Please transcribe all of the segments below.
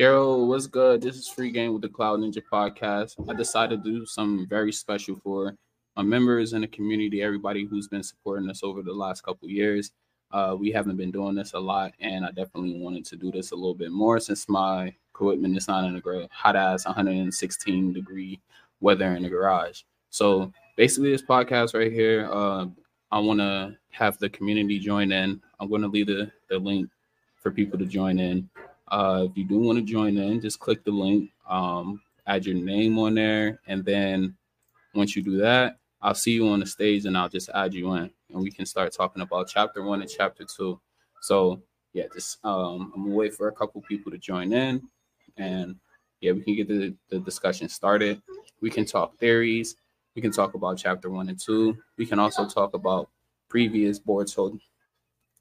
Yo, what's good? This is Free Game with the Cloud Ninja podcast. I decided to do something very special for my members in the community, everybody who's been supporting us over the last couple years. Uh, we haven't been doing this a lot, and I definitely wanted to do this a little bit more since my equipment is not in a great hot ass 116 degree weather in the garage. So basically, this podcast right here, uh, I want to have the community join in. I'm going to leave the, the link for people to join in. Uh, if you do want to join in, just click the link, um, add your name on there, and then once you do that, I'll see you on the stage and I'll just add you in, and we can start talking about chapter one and chapter two. So yeah, just um, I'm gonna wait for a couple people to join in, and yeah, we can get the, the discussion started. We can talk theories. We can talk about chapter one and two. We can also talk about previous boards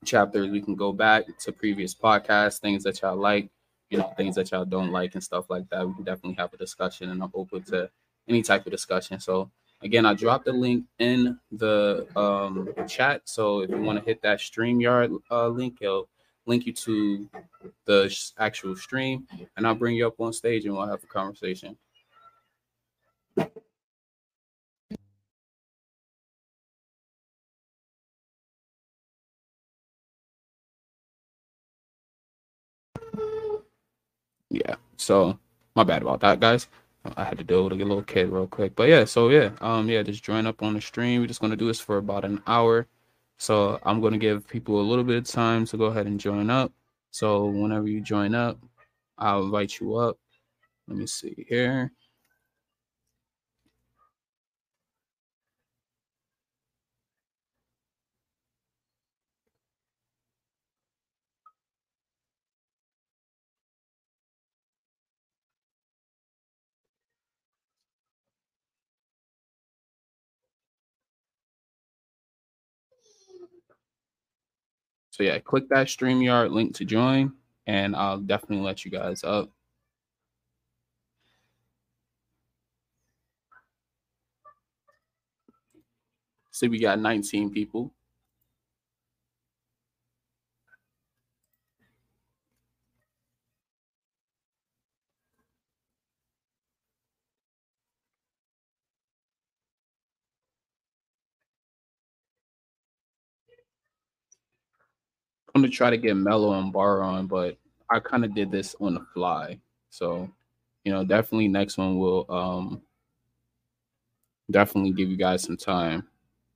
chapters. We can go back to previous podcasts, things that y'all like, you know, things that y'all don't like, and stuff like that. We can definitely have a discussion, and I'm open to any type of discussion. So again, I dropped the link in the um, chat. So if you want to hit that StreamYard uh, link, it'll link you to the actual stream, and I'll bring you up on stage and we'll have a conversation. Yeah. So my bad about that, guys. I had to deal with a little kid real quick. But yeah, so yeah, um, yeah, just join up on the stream. We're just gonna do this for about an hour. So I'm gonna give people a little bit of time to go ahead and join up. So whenever you join up, I'll invite you up. Let me see here. So yeah, click that StreamYard link to join, and I'll definitely let you guys up. See, we got 19 people. I'm gonna try to get Mellow and Bar on, but I kind of did this on the fly. So, you know, definitely next one will um definitely give you guys some time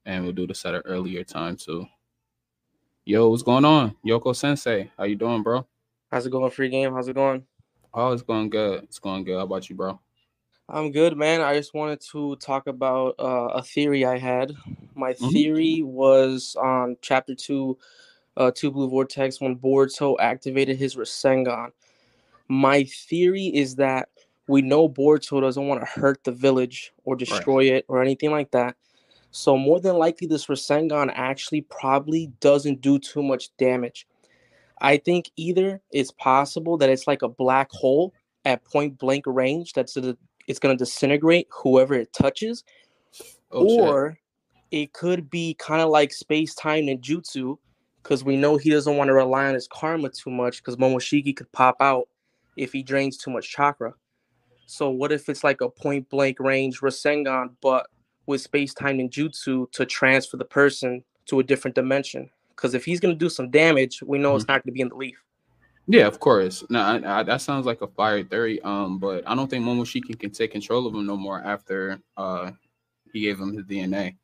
and we'll do this at an earlier time too. Yo, what's going on? Yoko Sensei, how you doing, bro? How's it going, free game? How's it going? Oh, it's going good. It's going good. How about you, bro? I'm good, man. I just wanted to talk about uh, a theory I had. My mm-hmm. theory was on chapter two, uh, two blue vortex when Boruto activated his Rasengan. My theory is that we know Boruto doesn't want to hurt the village or destroy right. it or anything like that. So more than likely, this Rasengan actually probably doesn't do too much damage. I think either it's possible that it's like a black hole at point blank range that's a, it's going to disintegrate whoever it touches, oh, or shit. it could be kind of like space time ninjutsu because we know he doesn't want to rely on his karma too much because Momoshiki could pop out if he drains too much chakra. So what if it's like a point blank range Rasengan, but with space time ninjutsu to transfer the person to a different dimension? Because if he's gonna do some damage, we know mm-hmm. it's not gonna be in the leaf. Yeah, of course. No, I, I, that sounds like a fire theory. Um, but I don't think Momoshiki can take control of him no more after uh he gave him his DNA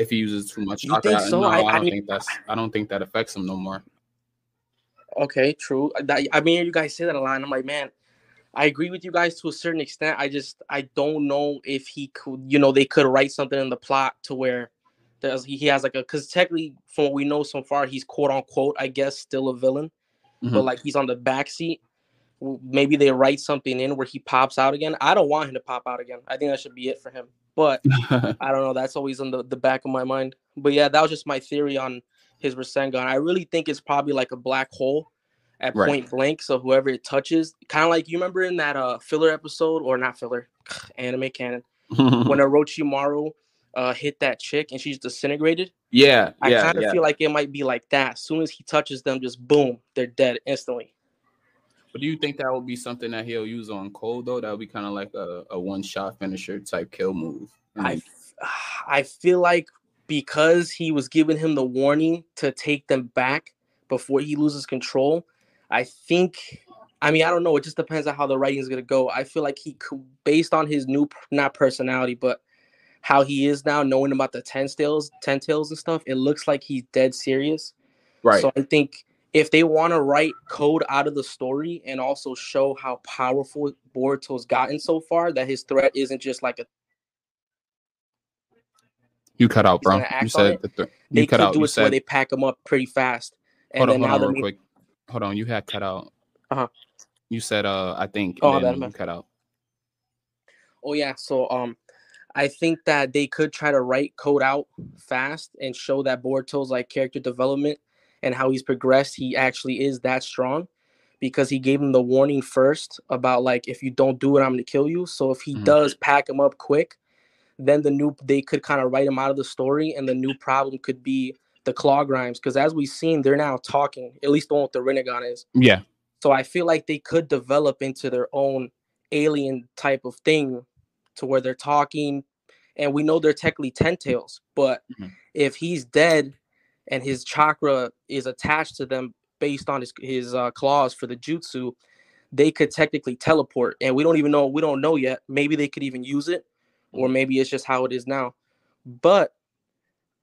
if he uses too much. You think so? No, I, I, I don't think that's. I don't think that affects him no more. Okay, true. I mean, you guys say that a lot, and I'm like, man, I agree with you guys to a certain extent. I just I don't know if he could, you know, they could write something in the plot to where there's he has like a because technically from what we know so far, he's quote unquote, I guess, still a villain, mm-hmm. but like he's on the back seat. Maybe they write something in where he pops out again. I don't want him to pop out again. I think that should be it for him. But I don't know. That's always on the, the back of my mind. But yeah, that was just my theory on his Rasengan. I really think it's probably like a black hole at right. point blank. So whoever it touches, kind of like you remember in that uh filler episode or not filler, anime canon, when Orochimaru uh hit that chick and she's disintegrated. Yeah, I yeah, kind of yeah. feel like it might be like that. As soon as he touches them, just boom, they're dead instantly. But do you think that would be something that he'll use on Code though? That would be kind of like a, a one shot finisher type kill move. I I feel like because he was giving him the warning to take them back before he loses control, I think I mean, I don't know. It just depends on how the writing is going to go. I feel like he could, based on his new, not personality, but how he is now, knowing about the ten tails, ten tails and stuff. It looks like he's dead serious. Right. So I think if they want to write code out of the story and also show how powerful Boruto's gotten so far, that his threat isn't just like a. You cut out, bro. You said the th- you they cut out. Do you it said... where they pack him up pretty fast. And hold on, hold on, real quick. Hold on, you had cut out. Uh huh. You said, uh, I think. Oh, then you cut out. Oh yeah. So um, I think that they could try to write code out fast and show that Boruto's like character development and how he's progressed. He actually is that strong because he gave him the warning first about like if you don't do it, I'm gonna kill you. So if he mm-hmm. does pack him up quick, then the new they could kind of write him out of the story, and the new problem could be the claw grimes because as we've seen, they're now talking. At least the one with the Rinnegan is. Yeah. So I feel like they could develop into their own alien type of thing to where they're talking and we know they're technically ten tails, but mm-hmm. if he's dead and his chakra is attached to them based on his his uh, claws for the jutsu, they could technically teleport. And we don't even know. We don't know yet. Maybe they could even use it, or mm-hmm. maybe it's just how it is now. But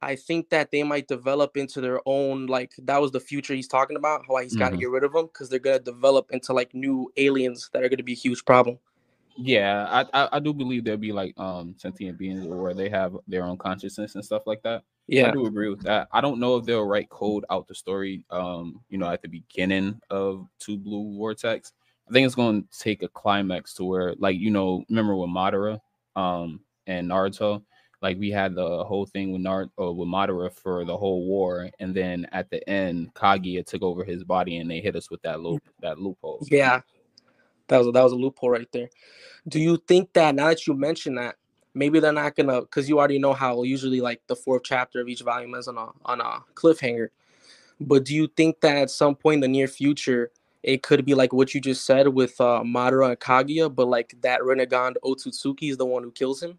I think that they might develop into their own like that was the future he's talking about. How he's got to mm-hmm. get rid of them because they're gonna develop into like new aliens that are gonna be a huge problem. Yeah, I, I, I do believe there'll be like um sentient beings where they have their own consciousness and stuff like that. Yeah, I do agree with that. I don't know if they'll write code out the story. Um, you know, at the beginning of Two Blue Vortex. I think it's going to take a climax to where, like, you know, remember with Madara, um, and Naruto like we had the whole thing with Naruto uh, with Madara for the whole war, and then at the end, Kaguya took over his body, and they hit us with that loop that loophole. Yeah, that was that was a loophole right there. Do you think that now that you mention that, maybe they're not gonna because you already know how usually like the fourth chapter of each volume is on a on a cliffhanger. But do you think that at some point in the near future, it could be like what you just said with uh, Madara and Kaguya, but like that Rinnegan Otsutsuki is the one who kills him?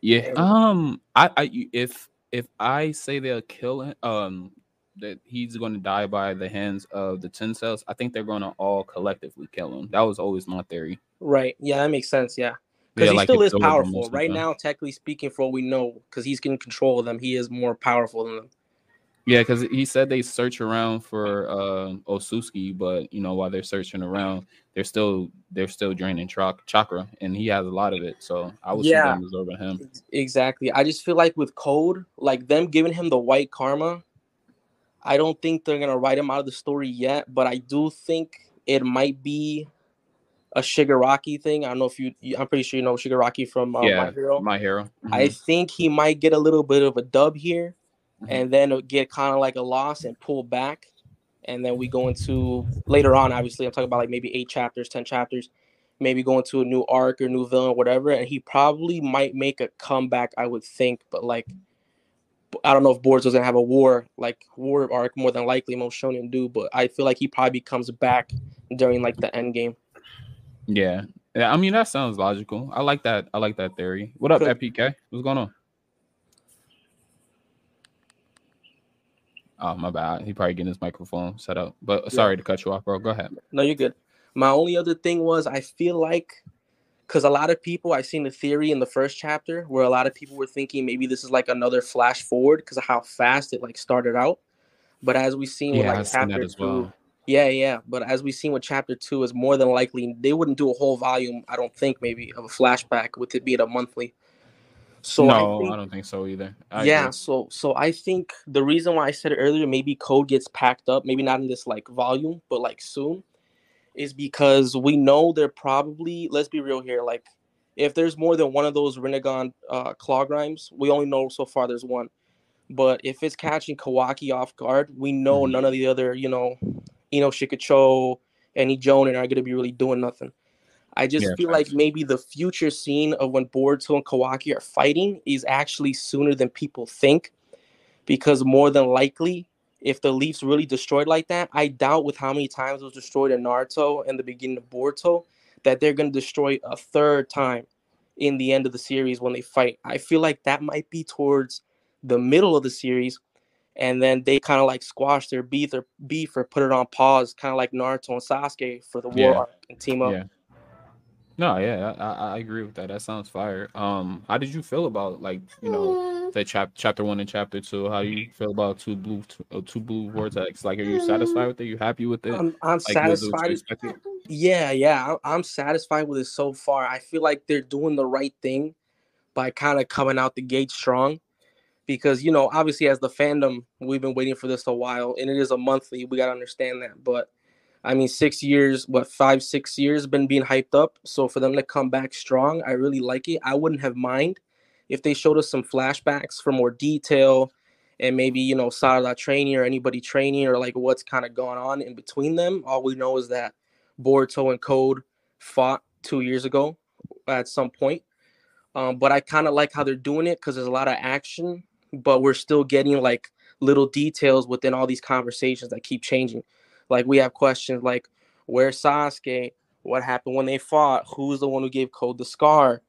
Yeah. Um. I. I. If if I say they'll kill him, um, that he's going to die by the hands of the ten cells, I think they're going to all collectively kill him. That was always my theory. Right. Yeah, that makes sense. Yeah. Because yeah, he like still is powerful. Right now, technically speaking, for what we know, because he's getting control of them, he is more powerful than them. Yeah, because he said they search around for uh, Osusuki, but you know while they're searching around, they're still they're still draining tra- chakra, and he has a lot of it. So I was yeah, absorbing him. Exactly. I just feel like with Code, like them giving him the white karma, I don't think they're gonna write him out of the story yet. But I do think it might be a Shigaraki thing. I don't know if you. I'm pretty sure you know Shigaraki from uh, yeah, My Hero. My Hero. Mm-hmm. I think he might get a little bit of a dub here mm-hmm. and then get kind of like a loss and pull back. And then we go into later on, obviously, I'm talking about like maybe eight chapters, 10 chapters, maybe going to a new arc or new villain, or whatever. And he probably might make a comeback, I would think. But like, I don't know if Boards doesn't have a war, like war arc, more than likely most shonen do. But I feel like he probably comes back during like the end game. Yeah. Yeah, I mean that sounds logical. I like that. I like that theory. What up, FPK? What's going on? Oh, my bad. He probably getting his microphone set up. But sorry yeah. to cut you off, bro. Go ahead. No, you're good. My only other thing was I feel like because a lot of people I've seen the theory in the first chapter where a lot of people were thinking maybe this is like another flash forward because of how fast it like started out. But as we've seen yeah, with like chapter two, well. Yeah, yeah. But as we've seen with chapter two, is more than likely they wouldn't do a whole volume. I don't think maybe of a flashback with it being a monthly. So no, I, think, I don't think so either. I yeah, agree. so so I think the reason why I said it earlier, maybe code gets packed up, maybe not in this like volume, but like soon, is because we know they're probably. Let's be real here, like if there's more than one of those Rinnegan uh, claw grimes, we only know so far there's one. But if it's catching Kawaki off guard, we know mm-hmm. none of the other, you know, Ino Shikacho, any Jonin are going to be really doing nothing. I just yeah, feel like maybe the future scene of when Boruto and Kawaki are fighting is actually sooner than people think, because more than likely, if the Leafs really destroyed like that, I doubt with how many times it was destroyed in Naruto and the beginning of Boruto that they're going to destroy a third time in the end of the series when they fight. I feel like that might be towards the middle of the series, and then they kind of like squash their beef or beef or put it on pause, kind of like Naruto and Sasuke for the war Yeah. and team up. Yeah. No, yeah, I, I I agree with that. That sounds fire. Um, how did you feel about like you know the chap chapter one and chapter two? How do you feel about two blue two, uh, two blue vortex? Like, are you satisfied with it? You happy with it? I'm, I'm Like, was it what you satisfied. Yeah, yeah, I- I'm satisfied with it so far. I feel like they're doing the right thing by kind of coming out the gate strong because, you know, obviously, as the fandom, we've been waiting for this a while and it is a monthly. We got to understand that. But I mean, six years, what, five, six years been being hyped up. So for them to come back strong, I really like it. I wouldn't have mind if they showed us some flashbacks for more detail and maybe, you know, Sada training or anybody training or like what's kind of going on in between them. All we know is that Boruto and Code fought two years ago at some point. Um, but I kind of like how they're doing it because there's a lot of action, but we're still getting like little details within all these conversations that keep changing. Like we have questions like, where's Sasuke? What happened when they fought? Who's the one who gave Code the scar?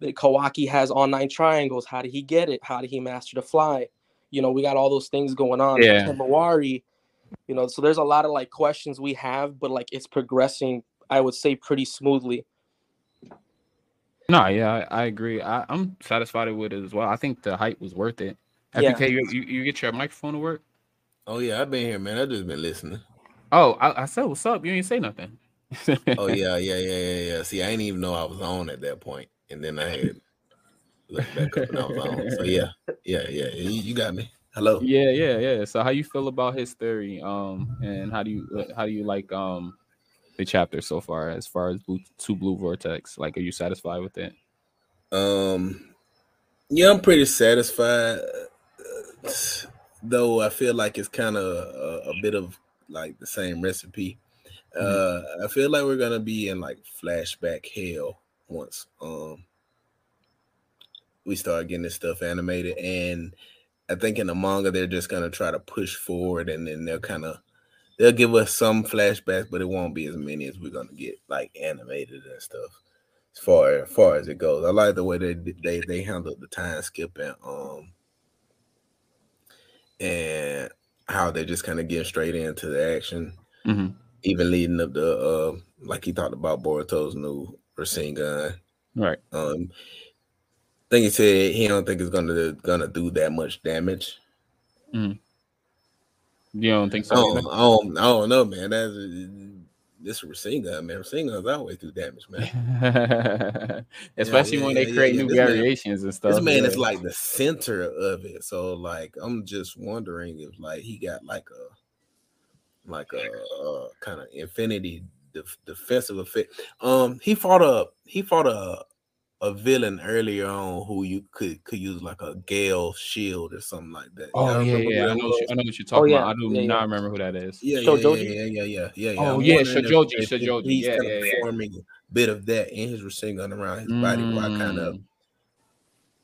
The Kawaki has all nine triangles. How did he get it? How did he master the fly? You know, we got all those things going on. Yeah. Himawari, you know, so there's a lot of like questions we have, but like it's progressing, I would say, pretty smoothly. No, yeah, I, I agree. I, I'm satisfied with it as well. I think the hype was worth it. Yeah. You, you you get your microphone to work? Oh yeah, I've been here, man. I've just been listening. Oh, I, I said what's up. You didn't say nothing. Oh yeah, yeah, yeah, yeah, yeah. See, I didn't even know I was on at that point. point, and then I had looked back up and I was on. So yeah, yeah, yeah. You, you got me. Hello. Yeah, yeah, yeah. So how you feel about his theory? Um, and how do you uh, how do you like um the chapter so far as far as blue, two blue vortex? Like, are you satisfied with it? Um, yeah, I'm pretty satisfied. Though I feel like it's kind of a, a bit of like the same recipe. Uh, I feel like we're gonna be in like flashback hell once um we start getting this stuff animated, and I think in the manga they're just gonna try to push forward, and then they'll kind of they'll give us some flashbacks, but it won't be as many as we're gonna get like animated and stuff as far as far as it goes. I like the way they they they handled the time skip and um and how they just kind of get straight into the action, Mhm. even leading up to uh like he talked about Boruto's new Rasengan. Right. Um, I think he said he don't think it's gonna gonna do that much damage. Mm. You don't think I so? don't, I don't, I don't know, man. That's this Rasengan, man. Rasengan's always do damage, man. Especially yeah, when they yeah, create yeah. new This man- variations and stuff. This man is like the center of it. So like I'm just wondering if like he got like a like a, uh kind of infinity def- defensive effect. Um he fought a he fought a a villain earlier on who you could could use like a Gale shield or something like that. Oh Y'all yeah, yeah. I know, what you, I know what you're talking yeah, about. I do yeah, not yeah. remember who that is. Yeah, yeah, yeah, Shojoji? yeah, yeah, yeah, yeah, yeah. Oh, I'm yeah, wondering if- Shojoji, if- if Shojoji. He's Yeah, kind yeah, of yeah. forming a bit of that in his Rasengan around his body while kind of Mm.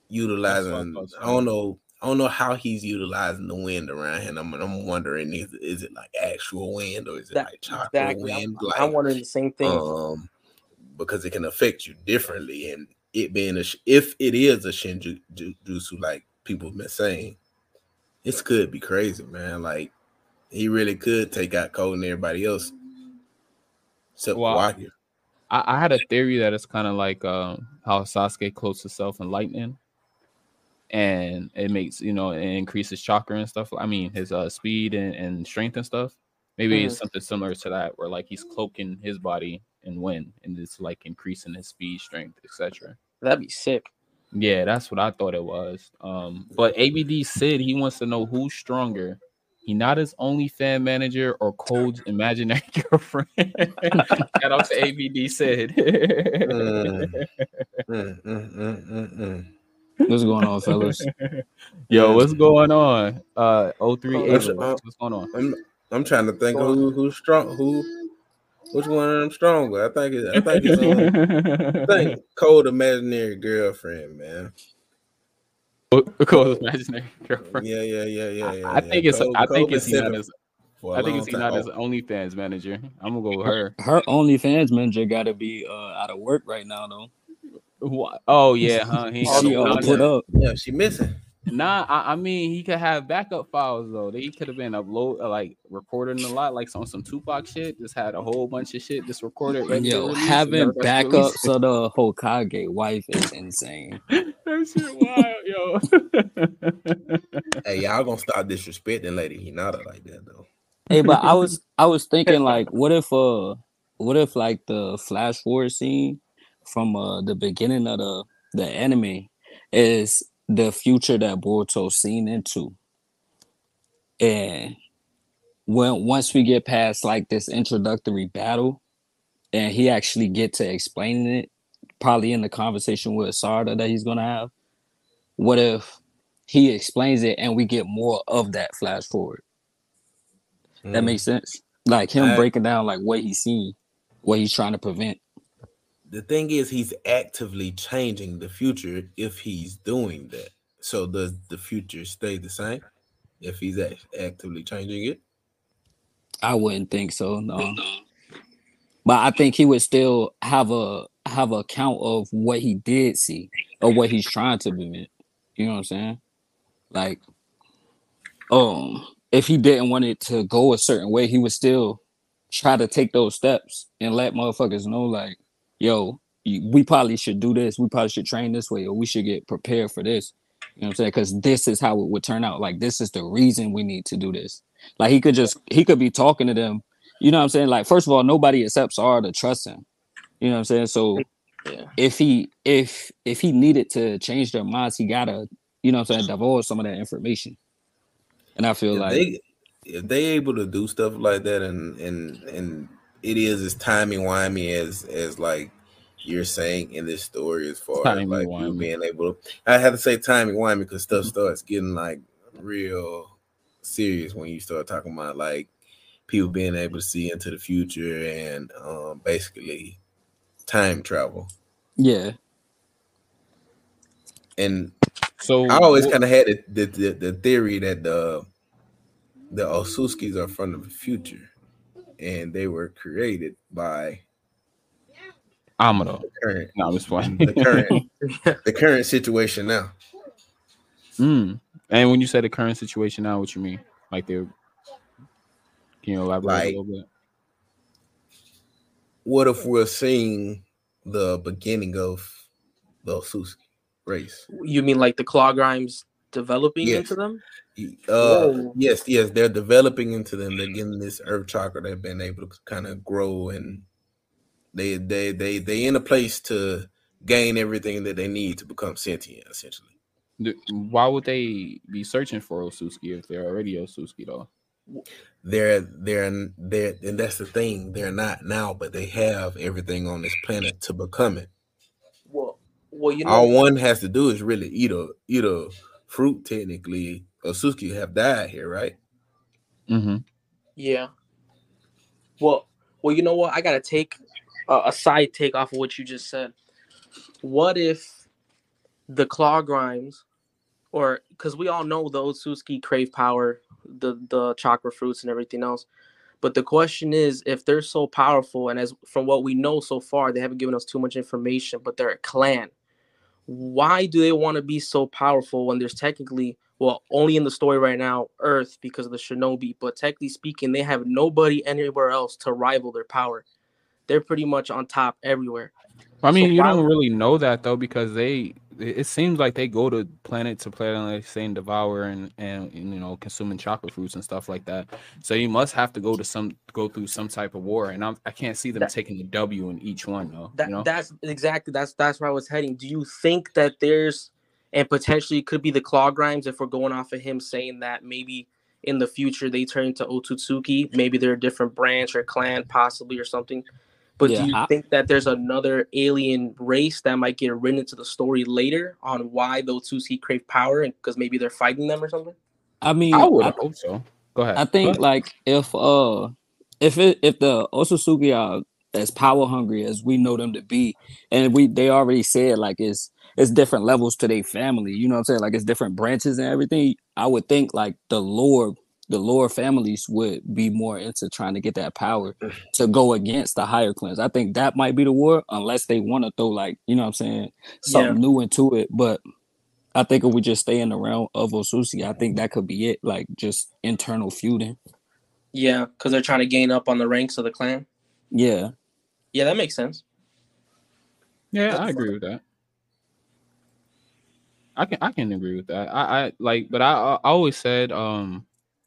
utilizing. I I don't know. I don't know how he's utilizing the wind around him. I'm, I'm wondering is is it like actual wind or is it That- like chakra exactly. I'm, wind? I'm wondering the same thing. um, because it can affect you differently, and it being a if it is a shinjutsu, like people have been saying, this could be crazy, man. Like he really could take out Code and everybody else, except Well, Kawaki. I, I had a theory that it's kind of like um, how Sasuke clothes himself in lightning, and it makes you know it increases chakra and stuff. I mean his uh, speed and, and strength and stuff. Maybe it's something similar to that, where like he's cloaking his body in wind, and it's like increasing his speed, strength, etc. That'd be sick. Yeah, that's what I thought it was. Um, but ABD said he wants to know who's stronger. He not his only fan manager or Code's imaginary girlfriend. Shout out to ABD said. Mm, mm, mm. What's going on, fellas? Yo, what's going on? Uh 03 What's- uh, what's going on? I'm I'm trying to think who who's strong who which one of them stronger. I think it, I think it's um, I think cold imaginary girlfriend, man. Code's imaginary girlfriend. Yeah, yeah, yeah, yeah, yeah. I think it's Code- I Code think it's not sipping as for think it's time. not as OnlyFans manager. I'm gonna go with her. Her OnlyFans manager got to be uh, out of work right now though. What? Oh yeah, huh? He She She all put up. yeah, she missing. Nah, I, I mean he could have backup files though. They could have been upload uh, like recording a lot, like some some Tupac shit. Just had a whole bunch of shit just recorded. ready to Yo, release, having never got to release backups of the Hokage wife is insane. it. that shit wild, yo. Hey, y'all gonna stop disrespecting Lady Hinata like that though. Hey, but I was I was thinking like, what if uh, what if like the flash forward scene from uh the beginning of the the anime is the future that Boruto's seen into, and when once we get past like this introductory battle, and he actually get to explaining it, probably in the conversation with Sarada that he's gonna have, what if he explains it and we get more of that flash forward? That Mm. makes sense. Like him I- breaking down like what he's seen, what he's trying to prevent. The thing is he's actively changing the future if he's doing that. So does the future stay the same if he's act- actively changing it? I wouldn't think so, no. But I think he would still have a have a count of what he did see or what he's trying to prevent. You know what I'm saying? Like, um, if he didn't want it to go a certain way, he would still try to take those steps and let motherfuckers know, like, yo, we probably should do this. We probably should train this way, or we should get prepared for this. You know what I'm saying? Because this is how it would turn out. Like, this is the reason we need to do this. Like, he could just he could be talking to them. You know what I'm saying? Like, first of all, nobody accepts R to trust him. You know what I'm saying? So Yeah. if he if if he needed to change their minds, he gotta, you know what I'm saying, divulge some of that information. And I feel If like they if they able to do stuff like that and and and it is as timey wimey as as like you're saying in this story as far as like you being able to I had to say timey wimey because stuff starts getting like real serious when you start talking about like people being able to see into the future and um basically time travel. yeah, And So I always kind of had the, the, the, the theory that the the Osuskis are from the future, and they were created by Amado. the current No, I'm just playing. the current the current situation now. Mm. And when you say the current situation now, what you mean? Like they're can you elaborate Like- a little bit? What if we're seeing the beginning of the Osuski race? You mean like the claw grimes developing Yes. into them? Uh, yes, yes, they're developing into them. They're getting this earth chakra. They've been able to kind of grow, and they they they they in a place to gain everything that they need to become sentient, essentially. Why would they be searching for Osuski if they're already Osuski though? they're they're they're and that's the thing they're not now but they have everything on this planet to become it Well, well, you know, all one has to do is really eat a eat a fruit technically Osuski have died here right Mm-hmm. Yeah. Well, well, you know what? I gotta take a, a side take off of what you just said. What if the claw grimes, or because we all know the Otsutsuki crave power, the the chakra fruits and everything else, but the question is, if they're so powerful, and as from what we know so far, they haven't given us too much information, but they're a clan. Why do they want to be so powerful when there's technically well, only in the story right now, Earth because of the Shinobi, but technically speaking, they have nobody anywhere else to rival their power. They're pretty much on top everywhere. I mean, So you don't really know that though because they. It seems like they go to planet to planet, like saying devour and, and and, you know consuming chakra fruits and stuff like that. So you must have to go to some go through some type of war, and I'm, I can't see them That- taking a W in each one though. That you know? that's exactly that's that's where I was heading. Do you think that there's and potentially could be the Claw Grimes if we're going off of him saying that maybe in the future they turn into Otsutsuki, maybe they're a different branch or clan, possibly or something. But Yeah, do you I- think that there's another alien race that might get written into the story later on why the Otsutsuki crave power and because maybe they're fighting them or something? I mean, I would I, hope so. Go ahead. I think ahead. like if uh if it if the Osusuki are as power hungry as we know them to be, and we they already said like it's it's different levels to their family. You know what I'm saying? Like it's different branches and everything. I would think like the lower the lower families would be more into trying to get that power to go against the higher clans. I think that might be the war, unless they want to throw like you know what I'm saying something new into it. But I think if we just stay in the realm of Osusi, I think that could be it. Like just internal feuding. Yeah, because they're trying to gain up on the ranks of the clan. Yeah. Yeah, that makes sense. Yeah, I agree with that. I can I can agree with that. I, I like, but I, I always said um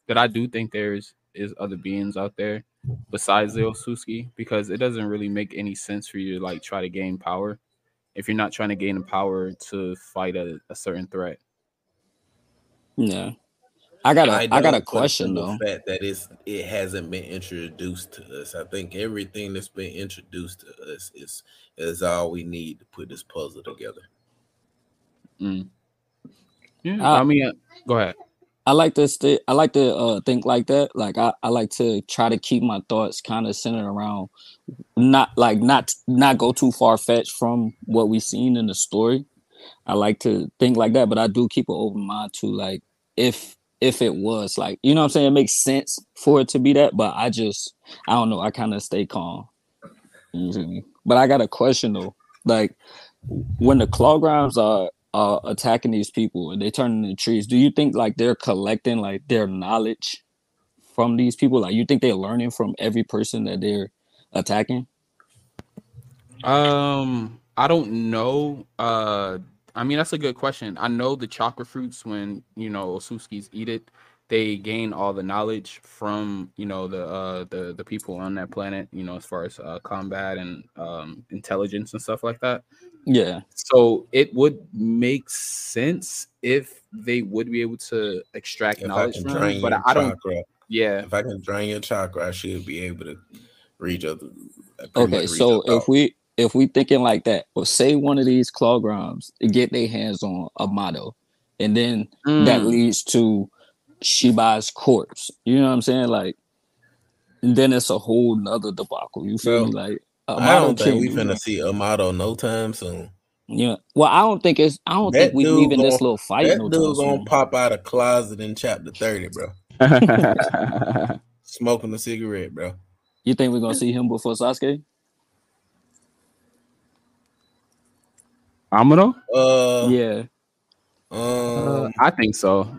that I do think there's is other beings out there besides the Osuski because it doesn't really make any sense for you to like try to gain power if you're not trying to gain the power to fight a, a certain threat. Yeah. I got a I, I got a question the though. fact that it's it hasn't been introduced to us. I think everything that's been introduced to us is is all we need to put this puzzle together. Mm. Yeah, I, I mean, uh, go ahead. I like to I like to uh, think like that. Like I, I like to try to keep my thoughts kind of centered around not like not not go too far fetched from what we've seen in the story. I like to think like that, but I do keep an open mind to like if if it was like you know what I'm saying, it makes sense for it to be that, but I just I don't know, I kind of stay calm. But I got a question though. Like when the claw grimes are uh attacking these people and they turn into trees. Do you think like they're collecting like their knowledge from these people? Like you think they're learning from every person that they're attacking? Um i don't know. Uh i mean that's a good question. I know the chakra fruits when you know osuskis eat it they gain all the knowledge from you know the uh the the people on that planet you know as far as uh, combat and um intelligence and stuff like that yeah. So it would make sense if they would be able to extract If I knowledge can from drain it, but your I don't. chakra, Yeah. if I can drain your chakra, I should be able to read other. uh, pretty much Okay, reach so if we if we thinking like that, well, say one of these clawgrams get their hands on Amado, and then that Mm. leads to Shiba's corpse. You know what I'm saying? Like, and then it's a whole nother debacle. You feel me? Like, I don't think we do finna that. see Amado no time soon. Yeah. Well, I don't think it's. I don't That think we dude leaving this little fight That no dude time gonna soon. pop out of closet in chapter thirty, bro. Smoking a cigarette, bro. You think we're gonna see him before Sasuke? Amino? Uh, yeah. Um, I think so.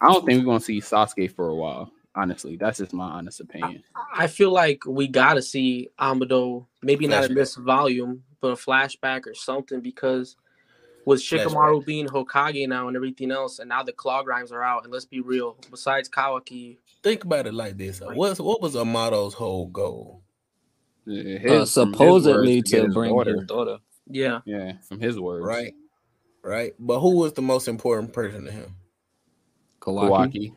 I don't think we're gonna see Sasuke for a while. Honestly, that's just my honest opinion. I feel like we gotta see Amado, maybe not in Flashback. this volume, but a flashback or something because with Shikamaru being Hokage now and everything else, and now the claw grimes are out, and let's be real, besides Kawaki, think about it like this: What's what was Amado's whole goal? His- Uh, supposedly words, to his bring daughter. his daughter. yeah, Yeah, from his words. Right, right. But who was the most important person to him? Kawaki. Kawaki.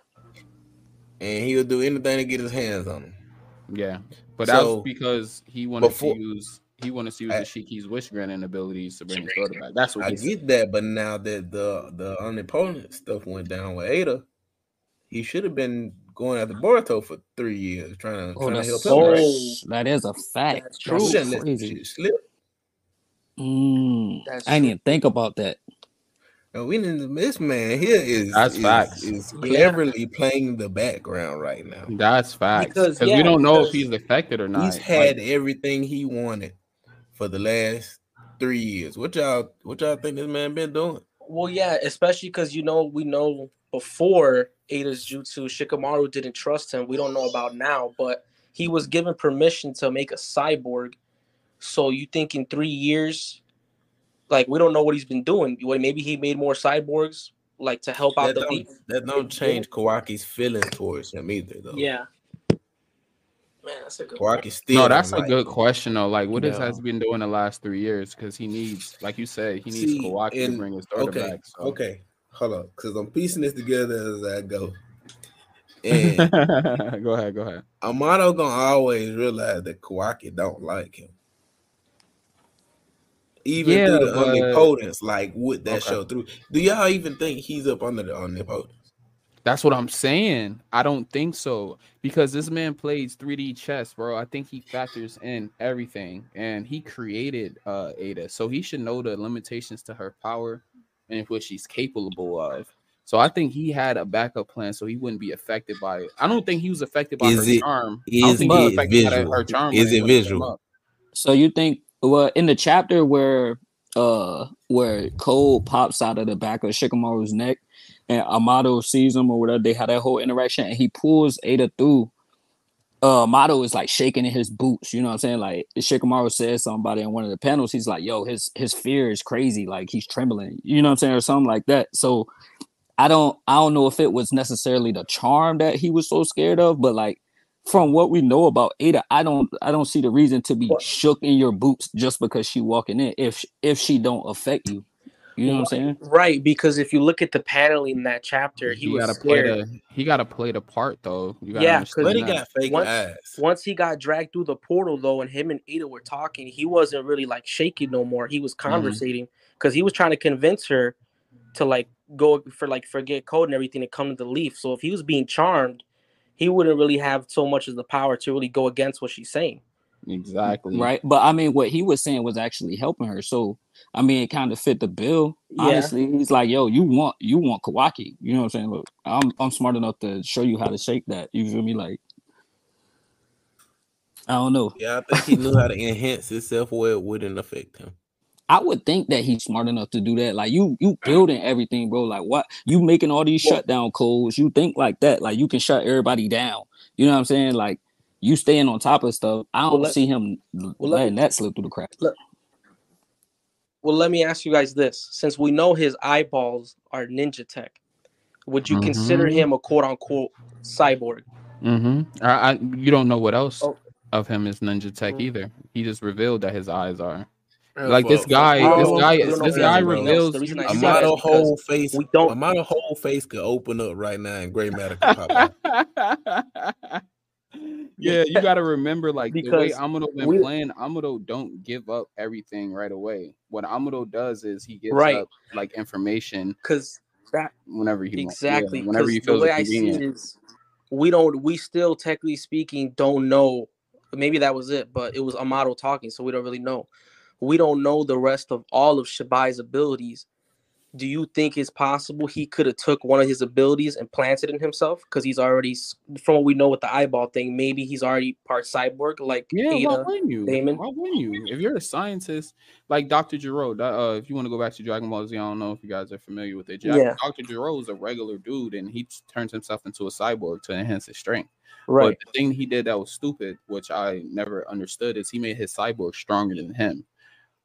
And he'll do anything to get his hands on him. Yeah, but that So, was because he wanted before- to use he wanted to use I- the Shiki's wish granting abilities to bring his daughter back. That's what I he get that, but now that the the omnipotent stuff went down with Ada, he should have been going at after Boruto for three years trying to, Oh, trying to that's help so, him. Oh. that is a fact. That's true. shouldn't crazy. Mm, That's I didn't true. even think about that. And we didn't. This man here is That's is, facts. is Yeah. cleverly playing the background right now. That's facts. Because, Because yeah, we don't know if he's affected or not. He's had Like, everything he wanted for the last three years. What y'all what y'all think this man been doing? well, yeah, especially because you know we know before Ada's jutsu, Shikamaru didn't trust him. We don't know about now, but he was given permission to make a cyborg. So you think in three years, like we don't know what he's been doing. Maybe he made more cyborgs, like to help out That the don't, league. that don't change Kawaki's feelings towards him either, though. Yeah. Man, that's a good. Kawaki still. no, that's a like good question though. Like, what has Yeah. has been doing the last three years? Because he needs, like you said, he needs See, Kawaki to bring his daughter Okay, back. So. okay, hold up, because I'm piecing this together as I go. And go ahead, go ahead. Amado gonna always realize that Kawaki don't like him. Even Yeah, through the but- omnipotence, like would that Okay. show through? Do y'all even think he's up under the omnipotence? That's what I'm saying. I don't think so because this man plays 3D chess, bro. I think he factors in everything, and he created uh Ada, so he should know the limitations to her power and what she's capable of. So I think he had a backup plan, so he wouldn't be affected by it. I don't think he was affected by Is her it- charm. I don't Is think he was it affected by visual? her charm. Is it it went to him visual? So you think well in the chapter where uh where Cole pops out of the back of Shikamaru's neck and Amado sees him or whatever, they had that whole interaction and he pulls Ada through. Uh Amado is like shaking in his boots, you know what I'm saying? Like Shikamaru says somebody in one of the panels, he's like, yo, his his fear is crazy, like he's trembling, you know what I'm saying, or something like that. So I don't I don't know if it was necessarily the charm that he was so scared of, but like from what we know about Ada, I don't I don't see the reason to be What? shook in your boots just because she walking in if if she don't affect you. You know what I'm saying? Right, because if you look at the paneling in that chapter, he, was gotta play the he gotta play the part though. You Yeah, understand But he got fake Once- eyes. Once he got dragged through the portal though, and him and Ada were talking, he wasn't really like shaking no more. He was mm-hmm. conversating because he was trying to convince her to like go for like forget code and everything and come to the leaf. So if he was being charmed, he wouldn't really have so much of the power to really go against what she's saying. exactly Right. But I mean what he was saying was actually helping her. So I mean it kind of fit the bill. Yeah. Honestly, he's like, yo, you want you want Kawaki. You know what I'm saying? Look, I'm I'm smart enough to show you how to shake that. You feel me? Like I don't know. Yeah, I think he knew how to enhance himself where it wouldn't affect him. I would think that he's smart enough to do that. Like you, you building everything, bro. Like what you making all these Well- shutdown codes. You think like that. Like you can shut everybody down. You know what I'm saying? Like you staying on top of stuff. I don't let- see him let letting that slip through the cracks. Well, let me ask you guys this: since we know his eyeballs are ninja tech, would you consider Mhm. him a quote unquote cyborg? Mm-hmm. I, I you don't know what else Oh. of him is Ninja Tech Mm. either. He just revealed that his eyes are. Like this guy, for- this Oh, guy, no, no, this guy reveals. I you say A that gotta- is model whole face. we don't- A model whole face could open up right now, and gray matter could pop out. yeah, you got to remember, like the way Because Amado been we- playing, Amado don't give up everything right away. What Amado does is he gives Right. up like information because that whenever he wants- yeah, exactly whenever 'cause he the feels way I see it convenient. is we don't we still technically speaking don't know maybe that was it but it was Amado talking so we don't really know we don't know the rest of all of Shibai's abilities do you think it's possible he could have took one of his abilities and planted in himself because he's already from what we know with the eyeball thing maybe he's already part cyborg like Yeah, why Ada wouldn't you? Damon. Why wouldn't you? If you're a scientist, like Dr. Gero, uh, if you want to go back to Dragon Ball Z, I don't know if you guys are familiar with it. Yeah. Dr. Gero is a regular dude, and he turns himself into a cyborg to enhance his strength. right But the thing he did that was stupid, which I never understood, is he made his cyborg stronger than him.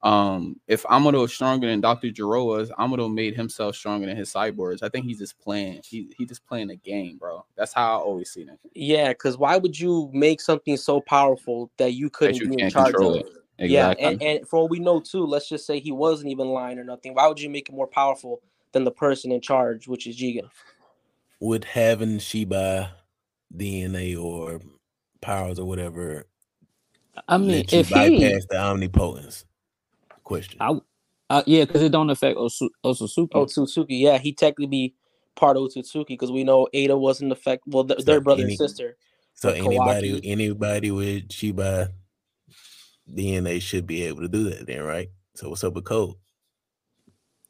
Um, if Amado is stronger than Dr. Gero was, Amado made himself stronger than his cyborgs. I think he's just playing. He he just playing a game, bro. That's how I always see it. yeah because why would you make something so powerful that you couldn't you be in charge control of it. Exactly. Yeah, and, and from what we know too, let's just say he wasn't even lying or nothing. Why would you make it more powerful than the person in charge, which is Jigen? Would having Shiba DNA or powers or whatever I mean, let you if he, bypass the omnipotence? Question. I, uh, yeah, because it don't affect Osu- Otsutsuki. Otsutsuki, yeah, he technically be part of Otsutsuki because we know Ada wasn't affect. Well, th- So their brother any- and sister. So anybody Kawaki- anybody with Shiba DNA should be able to do that then, right? So what's up with Code?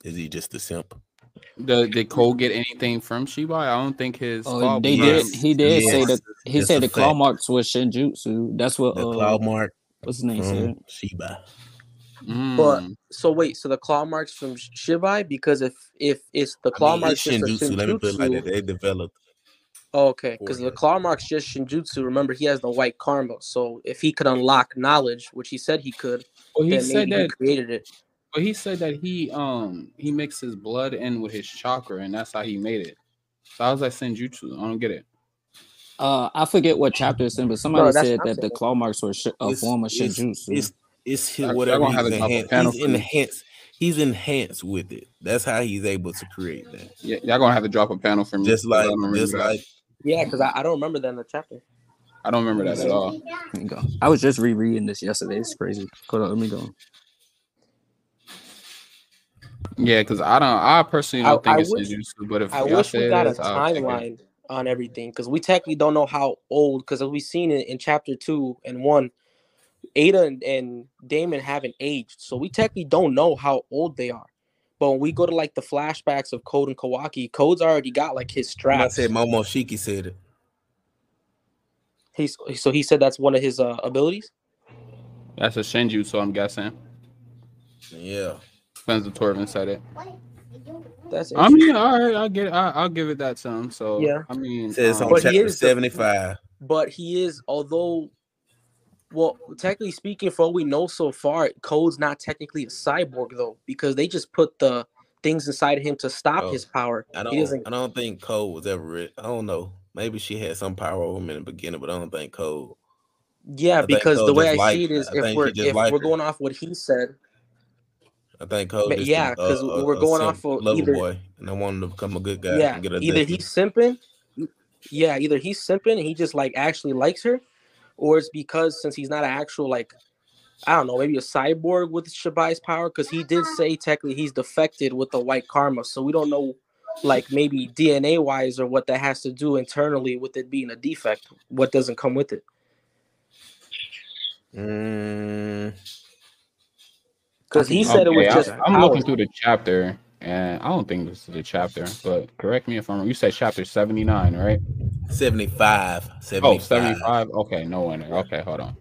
Is he just a simp? The, did Code get anything from Shiba? I don't think his. Oh, claw they marks- did. He did say that. He It's said a the claw marks was Shinjutsu. That's what. The Uh, claw mark what's his name from said? Shiba. But Mm. so wait, so the claw marks from Sh- Shibai because if if it's the claw I mean, marks it's just Shinjutsu. Let me put it like that. They developed. oh, okay, because the claw marks just Shinjutsu. Remember, he has the white karma, so if he could unlock knowledge, which he said he could, well, he then said maybe he that. created it. But he said that he um he mixed his blood in with his chakra, and that's how he made it. So I was like Senjutsu. I don't get it. Uh, I forget what chapter it's in, but somebody that's said that the claw marks were shi- a It's- form of it's- Shinjutsu. It's it's his, Y'all- y'all whatever he's have to drop a enhanced. He's enhanced. He's enhanced with it. That's how he's able to create that. Yeah, y'all gonna have to drop a panel for me. Just 'cause I like, don't remember just that. like Yeah, because I, I don't remember that in the chapter. I don't remember that at all. Let me go. I was just rereading this yesterday. It's crazy. Hold on, let me go. Yeah, because I don't. I personally don't I- think I it's wish- Jujutsu, but if I y'all wish say we it got a is, I'll take it. timeline on everything because we technically don't know how old. Because we've seen it in chapter two and one, Ada and, and Damon haven't aged, so we technically don't know how old they are. But when we go to like the flashbacks of Code and Kawaki, Code's already got like his straps. I straps. said Momoshiki said it. He's so he said that's one of his uh, abilities. That's a Shinju, so I'm guessing. Yeah. Depends if Torvin said it. That's I mean, all right, I'll get. I, I'll give it that some. So Yeah. I mean, It says um, on chapter 75. but he is although well technically speaking for what we know so far code's not technically a cyborg though because they just put the things inside of him to stop Oh, his power I don't doesn't I don't think Code was ever I don't know. Maybe she had some power over him in the beginning, but I don't think Code. yeah I because the way i see it is I if we're if we're her. going off what he said I think Code yeah, 'cause we're a going off of either- boy, and I want him to become a good guy. yeah and get a either he's simping yeah either he's simping and he just like actually likes her or it's because since he's not an actual like I don't know, maybe a cyborg with Shibai's power, because he did say technically he's defected with the white karma. So we don't know, like maybe DNA wise, or what that has to do internally with it being a defect. What doesn't come with it? Mm, Because he said it was just. I, I'm power. looking through the chapter, and I don't think this is the chapter, but correct me if I'm wrong. You said chapter 79, right? 75. 75. Oh, 75. Okay, no wonder. Okay, hold on.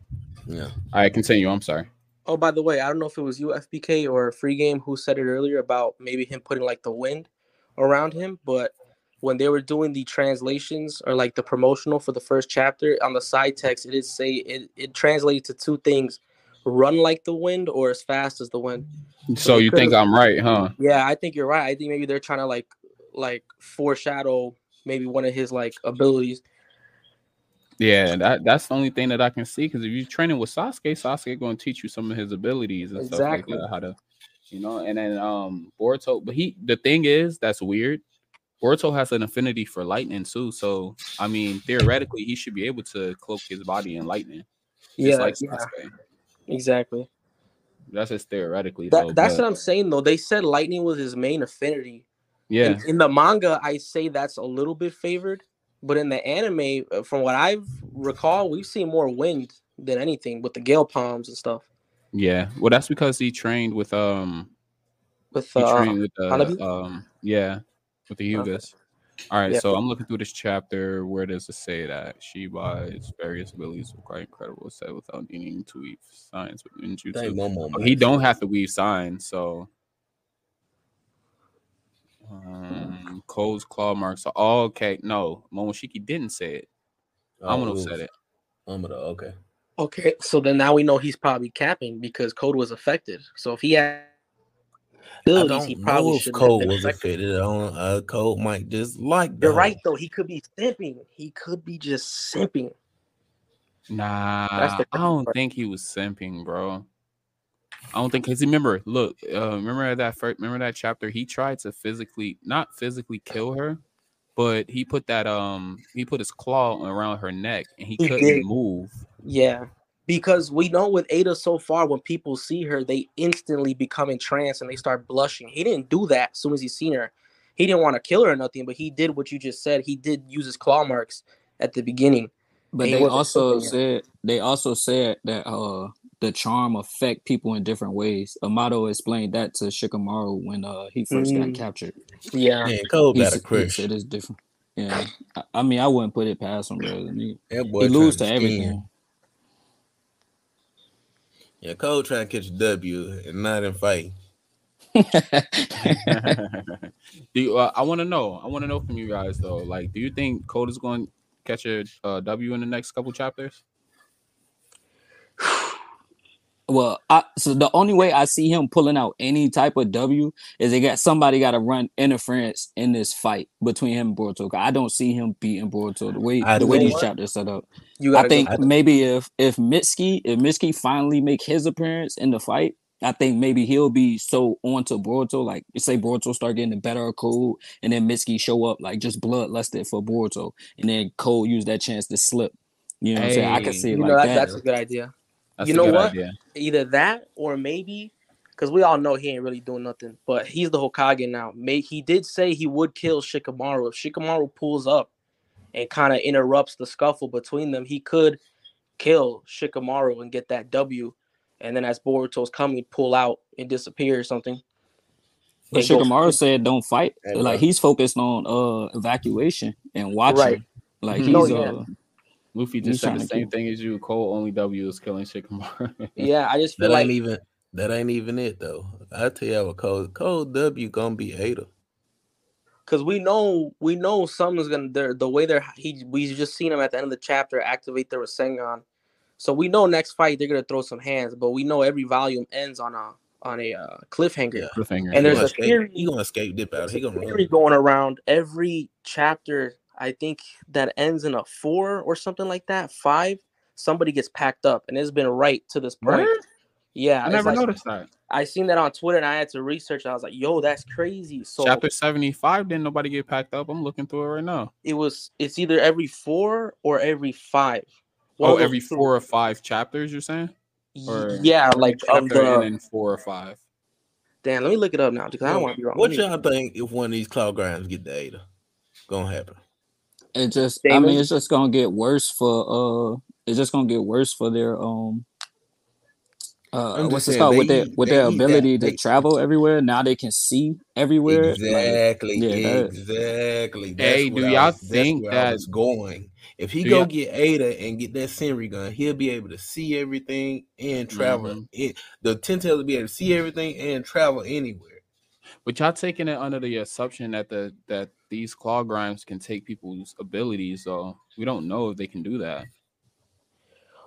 Yeah. All right, continue. I'm sorry. Oh, by the way, I don't know if it was you, FBK, or Free Game who said it earlier about maybe him putting like the wind around him. But when they were doing the translations or like the promotional for the first chapter on the side text, it did say it, it translated to two things run like the wind or as fast as the wind. So they you think I'm right, huh? Yeah, I think you're right. I think maybe they're trying to like like foreshadow maybe one of his like abilities. Yeah, that that's the only thing that I can see. Because if you're training with Sasuke, Sasuke going to teach you some of his abilities and stuff Exactly. like that, how to, you know. And then um Boruto, but he the thing is that's weird. Boruto has an affinity for lightning too, so I mean theoretically he should be able to cloak his body in lightning, just Yeah, like yeah. Exactly. That's just theoretically. though, that's but- what I'm saying though. They said lightning was his main affinity. yeah. In, in the manga, I say that's a little bit favored, but in the anime, uh, from what I've recall, we've seen more wind than anything with the gale palms and stuff. Yeah, well, that's because he trained with um With uh, trained with the um yeah with the Okay. Hyugas. All right, Yeah. so I'm looking through this chapter. Where does it say that Shibai's various abilities were quite incredible, said without needing to weave signs with Thank ninjutsu. Momo, Oh, he don't have to weave signs, so um Code's claw marks. are all okay, no, Momoshiki didn't say it. Oh, I'm gonna was said it. Amado, okay. okay, so then now we know he's probably capping because Code was affected. So if he had I abilities, don't he know if Code was affected. affected. I don't, uh, Code might just like You're the right though. He could be simping. He could be just simping. Nah, That's the I don't part. think he was simping, bro. I don't think because remember, look, uh, remember that first, remember that chapter. He tried to physically, not physically kill her, but he put that um, he put his claw around her neck and he, He couldn't did. move. Yeah. Because we know with Ada so far, when people see her, they instantly become entranced and they start blushing. He didn't do that as soon as he seen her. He didn't want to kill her or nothing, but he did what you just said. He did use his claw marks at the beginning. But they also said they also said that uh the charm affect people in different ways. Amado explained that to Shikamaru when uh he first Mm. got captured. Yeah. Man, Cole He, got s- a he crush. said it's different. Yeah, I, I mean I wouldn't put it past him, bro. He, That boy he lose to trying everything. Yeah, Code trying to catch a W and not in fight. do you, uh, I want to know? I want to know from you guys though. Like, do you think Code is going to catch a uh, W in the next couple chapters? Well, I, so the only way I see him pulling out any type of W is they got somebody got to run interference in this fight between him and Boruto. I don't see him beating Boruto the way I the way these what? chapters set up. You I think go. maybe if if Mitsuki if Mitsuki finally make his appearance in the fight, I think maybe he'll be so onto Boruto. Like say Boruto start getting the better of Code, and then Mitsuki show up like just bloodlusted for Boruto, and then Code use that chance to slip. You know what I'm saying? I can see like know, that, that. that's a good idea. That's You know what? idea. Either that or maybe because we all know he ain't really doing nothing. But he's the Hokage now. May he did say he would kill Shikamaru if Shikamaru pulls up and kind of interrupts the scuffle between them. He could kill Shikamaru and get that W, and then as Boruto's coming, pull out and disappear or something. But And go- Shikamaru said don't fight. Like he's focused on uh evacuation and watching. Right. Like No, he's yeah. uh Luffy just said the same keep- thing as you. Cole only W is killing Shikamaru. Yeah, I just feel That like ain't even that ain't even it though. I tell you what Cole code W gonna be hater. because we know we know someone's gonna they're, the way they're he we just seen him at the end of the chapter activate the Rasengan, so we know next fight they're gonna throw some hands, but we know every volume ends on a on a uh, cliffhanger. Yeah. Cliffhanger. And He there's gonna a escape. theory- He gonna escape dip out. He gonna theory run. going around every chapter. I think that ends in a four or something like that. Five, somebody gets packed up, and it's been right to this point. Word? Yeah, I it's never like- noticed that. I seen that on Twitter, and I had to research. I was like, "Yo, that's crazy." So Chapter seventy five didn't nobody get packed up. I'm looking through it right now. it was. It's either every four or every five. One Oh, of every two. four or five chapters. You're saying? Or yeah, like of chapter the. in four or five. Damn, let me look it up now because I don't want to be wrong. What y'all think if one of these claw grimes get the Ada? Gonna happen. It just I mean it's just gonna get worse for uh it's just gonna get worse for their um uh what's just it called they with their with their eat that- ability to they- travel everywhere now they can see everywhere like, Exactly. yeah, that- exactly. Hey, do y'all was- that's think where I that- going? If he go y'all- get Ada and get that Senrigan, he'll be able to see everything and travel. Mhm. It, the Tentail will be able to see everything and travel anywhere. But y'all taking it under the assumption that the that these claw grimes can take people's abilities, so we don't know if they can do that.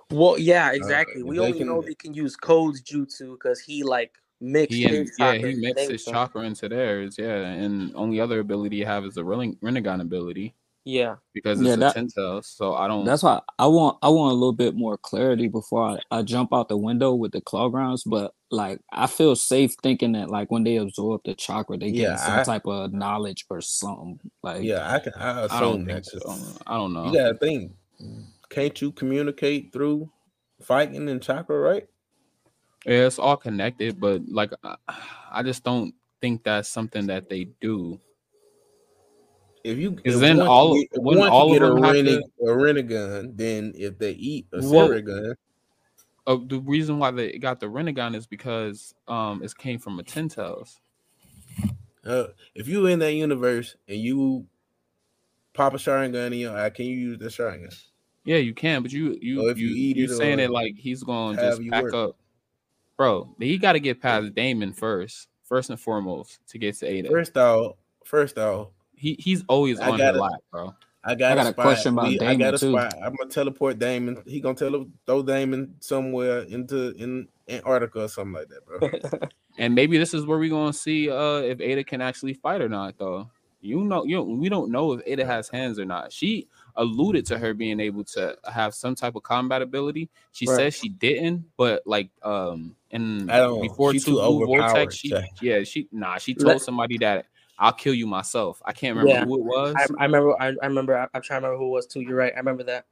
Well, yeah, uh, exactly. if we only can- know they can use codes jutsu because he like mixed He and, his yeah, he and mixed his everything. chakra into theirs, yeah. And only other ability you have is the Ren- Rinnegan ability Yeah, because it's Yeah, a that- Tentail. So I don't. that's why I want I want a little bit more clarity before I, I jump out the window with the claw grimes but like I feel safe thinking that like when they absorb the chakra they Yeah, get some I- type of knowledge or something like Yeah, I can. I assume I don't that. think so. 'cause I don't know. You gotta think. Can't you communicate through fighting and chakra, right? Yeah, it's all connected, but like I- I just don't think that's something that they do. If you, Is if then one all- get, if one all can get of a them have rene, to- a rinnegan, then if they eat a Well- Senrigan, Uh, the reason why they got the Rinnegan is because um it came from a Tentails. uh, if you in that universe and you pop a Sharingan in your eye, can you use the Sharingan? Yeah, you can, but you you if you, you eat you it saying it like he's going to just pack work. up, bro. He got to get past Damon first, first and foremost, to get to Ada. First off, first off, he he's always I on gotta- the lap, bro. I got, I got a, a question about We- I Damon, got a too. spot. I'm gonna teleport Damon. He gonna tele throw Damon somewhere into in Antarctica or something like that, bro. And maybe this is where we're gonna see uh if Ada can actually fight or not, though. You know, you we don't know if Ada has hands or not. She alluded to her being able to have some type of combat ability. She Right. says she didn't, but like um and before she two too blue vortex, she to- yeah she nah she Let- told somebody that I'll kill you myself. I can't remember Yeah. who it was. I, I remember. I, I remember. I, I'm trying to remember who it was too. You're right. I remember that.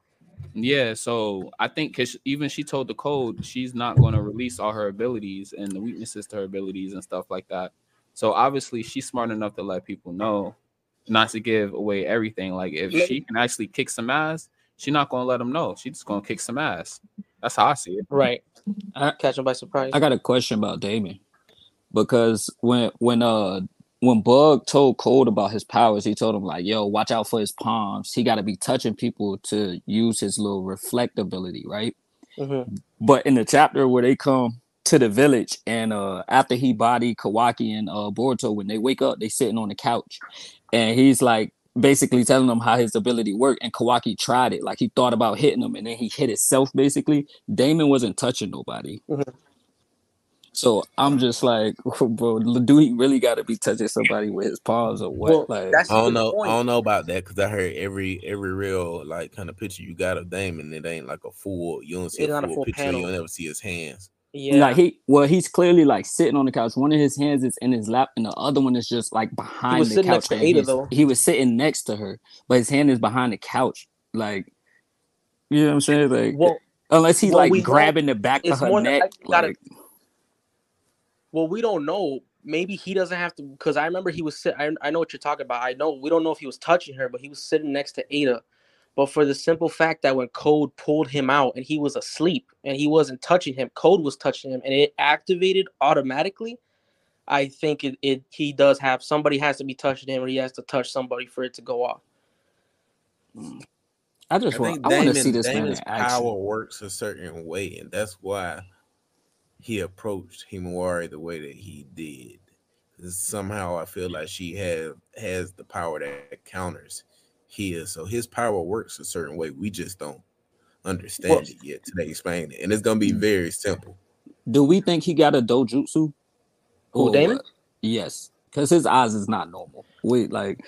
Yeah, so I think because even she told the code she's not going to release all her abilities and the weaknesses to her abilities and stuff like that. So obviously she's smart enough to let people know not to give away everything. Like if Let- she can actually kick some ass, she's not going to let them know. She's just going to kick some ass. That's how I see it. Right. I- Catch him by surprise. I got a question about Damon because when when uh when Bug told Cold about his powers, he told him like, "Yo, watch out for his palms. He got to be touching people to use his little reflect ability, right?" Mhm. But in the chapter where they come to the village and uh after he body Kawaki and uh Boruto, when they wake up, they sitting on the couch, and he's like basically telling them how his ability worked. And Kawaki tried it, like he thought about hitting him, and then he hit himself. Basically, Damon wasn't touching nobody. Mhm. So I'm just like, oh, bro, do he really got to be touching somebody with his paws or what? Well, like, that's I don't know. point. I don't know about that because I heard every every real like kind of picture you got of Damon. It ain't like a full. You don't see It's a not a full, full picture. panel. You'll never see his hands. Yeah. like he, well, he's clearly like sitting on the couch. One of his hands is in his lap, and the other one is just like behind the couch. next to Ada, though. He was sitting next to her, but his hand is behind the couch. Like, you know what I'm saying? Like, well, unless he's well, like we know grabbing the back of it's her more than neck. likely gotta- Like, Well, we don't know. Maybe he doesn't have to because I remember he was sit. I, I know what you're talking about. I know we don't know if he was touching her, but he was sitting next to Ada. But for the simple fact that when Code pulled him out and he was asleep and he wasn't touching him, Code was touching him and it activated automatically. I think it, it he does have somebody has to be touching him or he has to touch somebody for it to go off. I just I want think I want to see Damon, this man in Damon's action. power works a certain way, and that's why he approached Himawari the way that he did. somehow I feel like she have has the power that counters his, so his power works a certain way. We just don't understand Well- it yet. Today, explain it, and it's gonna be Mm. very simple. Do we think he got a dojutsu? Oh, Or Damon? what? Yes, because his eyes is not normal. Wait, like,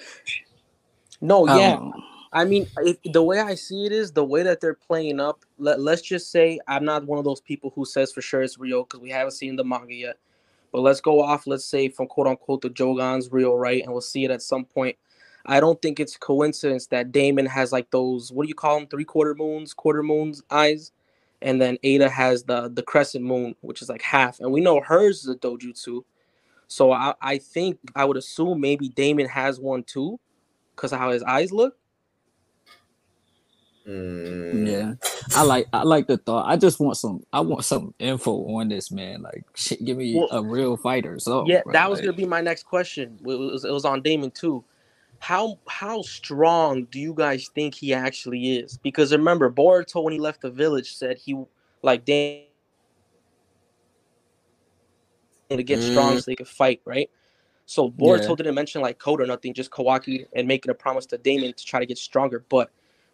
No, yeah. don't know. I mean, if, the way I see it is the way that they're playing up. Let, let's just say I'm not one of those people who says for sure it's real because we haven't seen the manga yet. But let's go off, let's say, from quote unquote the Jogan's real, right? And we'll see it at some point. I don't think it's coincidence that Damon has like those, what do you call them? Three quarter moons, quarter moons eyes. And then Ada has the the crescent moon, which is like half. And we know hers is a dojutsu. So I, I think I would assume maybe Damon has one too, because of how his eyes look. Mm, Yeah, I like I like the thought. I just want some. I want some info on this man. Like, shit, give me Well, a real fighter. So Yeah, that was gonna be my next question. It was, it was on Damon too. How how strong do you guys think he actually is? Because remember, Boruto when he left the village said he like Damon to get strong Mm. so they could fight, right? So Boruto Yeah. didn't mention like code or nothing, just Kawaki and making a promise to Damon to try to get stronger. But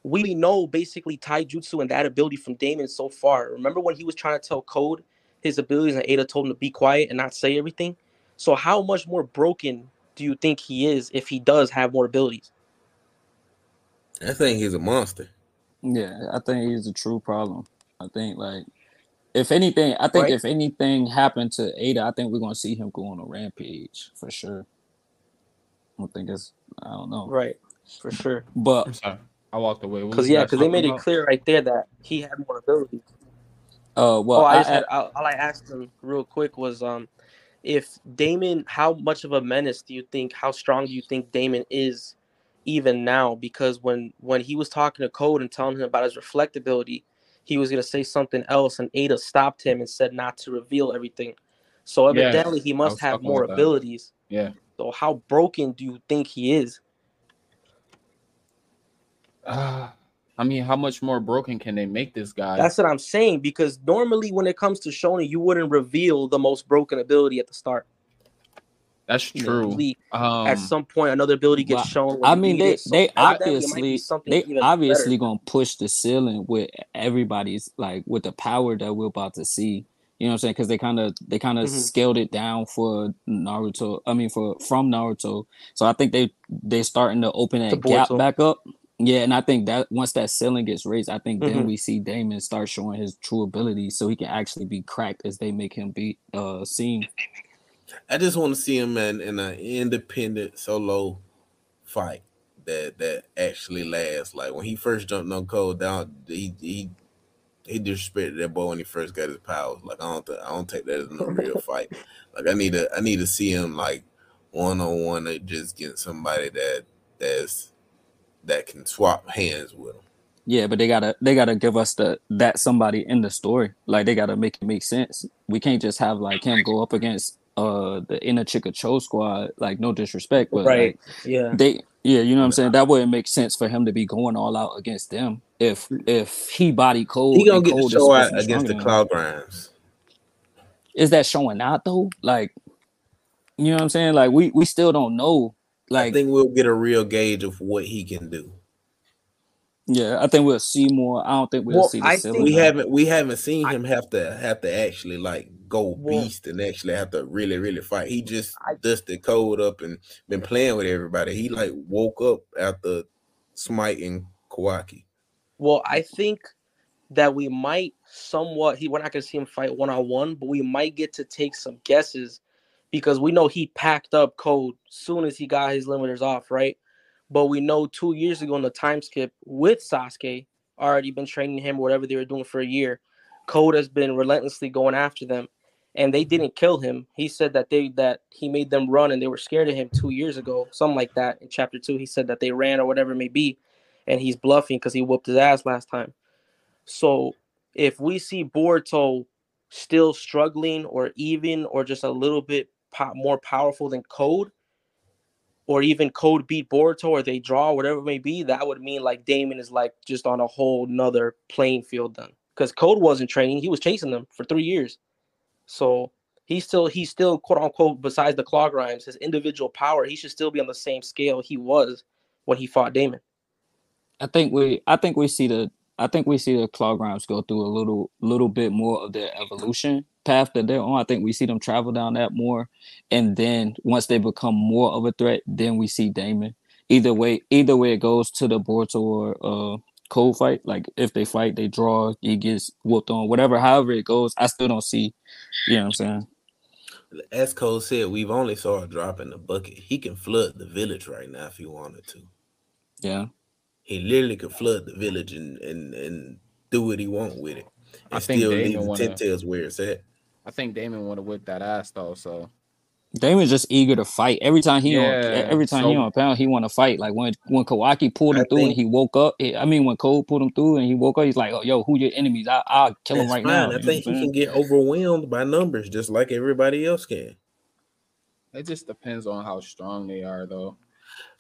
we know basically taijutsu and that ability from Damon so far. Remember when he was trying to tell Code his abilities and Ada told him to be quiet and not say everything? So how much more broken do you think he is if he does have more abilities? I think he's a monster. Yeah, I think he's a true problem. I think like if anything, I think Right. if anything happened to Ada, I think we're gonna see him go on a rampage for sure. I don't think it's I don't know. Right, for sure. But I'm sorry. I walked away. What Because yeah, because they talking made it clear right there that he had more abilities. uh well oh, I I, just had all all I asked him real quick was um if Damon, how much of a menace do you think? How strong do you think Damon is, even now? Because when when he was talking to Code and telling him about his reflectability, he was gonna say something else, and Ada stopped him and said not to reveal everything. So Yeah, evidently, he must have more about that. abilities. Yeah. So how broken do you think he is? Ah, I mean, how much more broken can they make this guy? That's what I'm saying. Because normally, when it comes to Shonen, you wouldn't reveal the most broken ability at the start. That's true. Um, at some point, another ability gets well, shown. I mean they. So they evidently, it might be obviously they obviously better. gonna push the ceiling with everybody's like with the power that we're about to see. You know what I'm saying? Because they kind of they kind of Mhm. scaled it down for Naruto. I mean for from Naruto. So I think they they starting to open To that gap back up. Yeah, and I think that once that ceiling gets raised, I think Mhm. then we see Damon start showing his true abilities, so he can actually be cracked as they make him be uh seen. I just want to see him in, in an independent solo fight that that actually lasts. Like when he first jumped on Code down, he he he disrespected that boy when he first got his powers. Like I don't th- I don't take that as no real fight. Like I need to I need to see him like one on one, just get somebody that that's that can swap hands with him. Yeah, but they gotta they gotta give us the that somebody in the story. Like they gotta make it make sense. We can't just have like him go up against uh the Ino-Shika-Cho squad. Like no disrespect, but Right. like Yeah. they yeah, you know what I'm saying. That wouldn't make sense for him to be going all out against them if if he body cold. He gonna and get the show out against the stronger than him. Claw Grimes. Is that showing out though? Like you know what I'm saying? Like we we still don't know. I think we'll get a real gauge of what he can do. yeah, I think we'll see more. I don't think we'll Well, see the I ceiling. we haven't we haven't seen I- him have to have to actually like go Well- beast and actually have to really really fight. He just I- dusted code up and been playing with everybody. He like woke up after smiting Kawaki. Well, I think that we might somewhat. He we're not gonna see him fight one on one, but we might get to take some guesses because we know he packed up code soon as he got his limiters off, right? But we know two years ago in the time skip with Sasuke, already been training him, whatever they were doing for a year. Code has been relentlessly going after them. and they didn't kill him. He said that they that he made them run and they were scared of him two years ago, something like that. In chapter two, he said that they ran or whatever it may be, and he's bluffing because he whooped his ass last time. So if we see Boruto still struggling or even or just a little bit po- more powerful than Code, or even Code beat Boruto or they draw, whatever it may be, that would mean like Damon is like just on a whole nother playing field then. Because Code wasn't training, he was chasing them for three years. So he's still he's still quote unquote besides the claw grimes, his individual power, he should still be on the same scale he was when he fought Damon. I think we I think we see the I think we see the claw grimes go through a little little bit more of their evolution path that they're on. I think we see them travel down that more. And then once they become more of a threat, then we see Damon. Either way, either way it goes to the Boruto or uh Code fight. Like if they fight, they draw, he gets whooped on, whatever, however it goes. I still don't see, you know what I'm saying? As Cole said, we've only saw a drop in the bucket. He can flood the village right now if he wanted to. Yeah. He literally could flood the village and and, and do what he want with it. And I think still Damon leave the wanna- ten tails where it's at. I think Damon would have whipped that ass though. So Damon's just eager to fight. Every time he on Yeah, every time he on a pound, he want to fight. Like when when Kawaki pulled him I through and he woke up. he- I mean, when Code pulled him through and he woke up, he's like, "Oh, yo, who your enemies? I I'll kill him right fine. now." I think he can get overwhelmed by numbers just like everybody else can. it just depends on how strong they are though.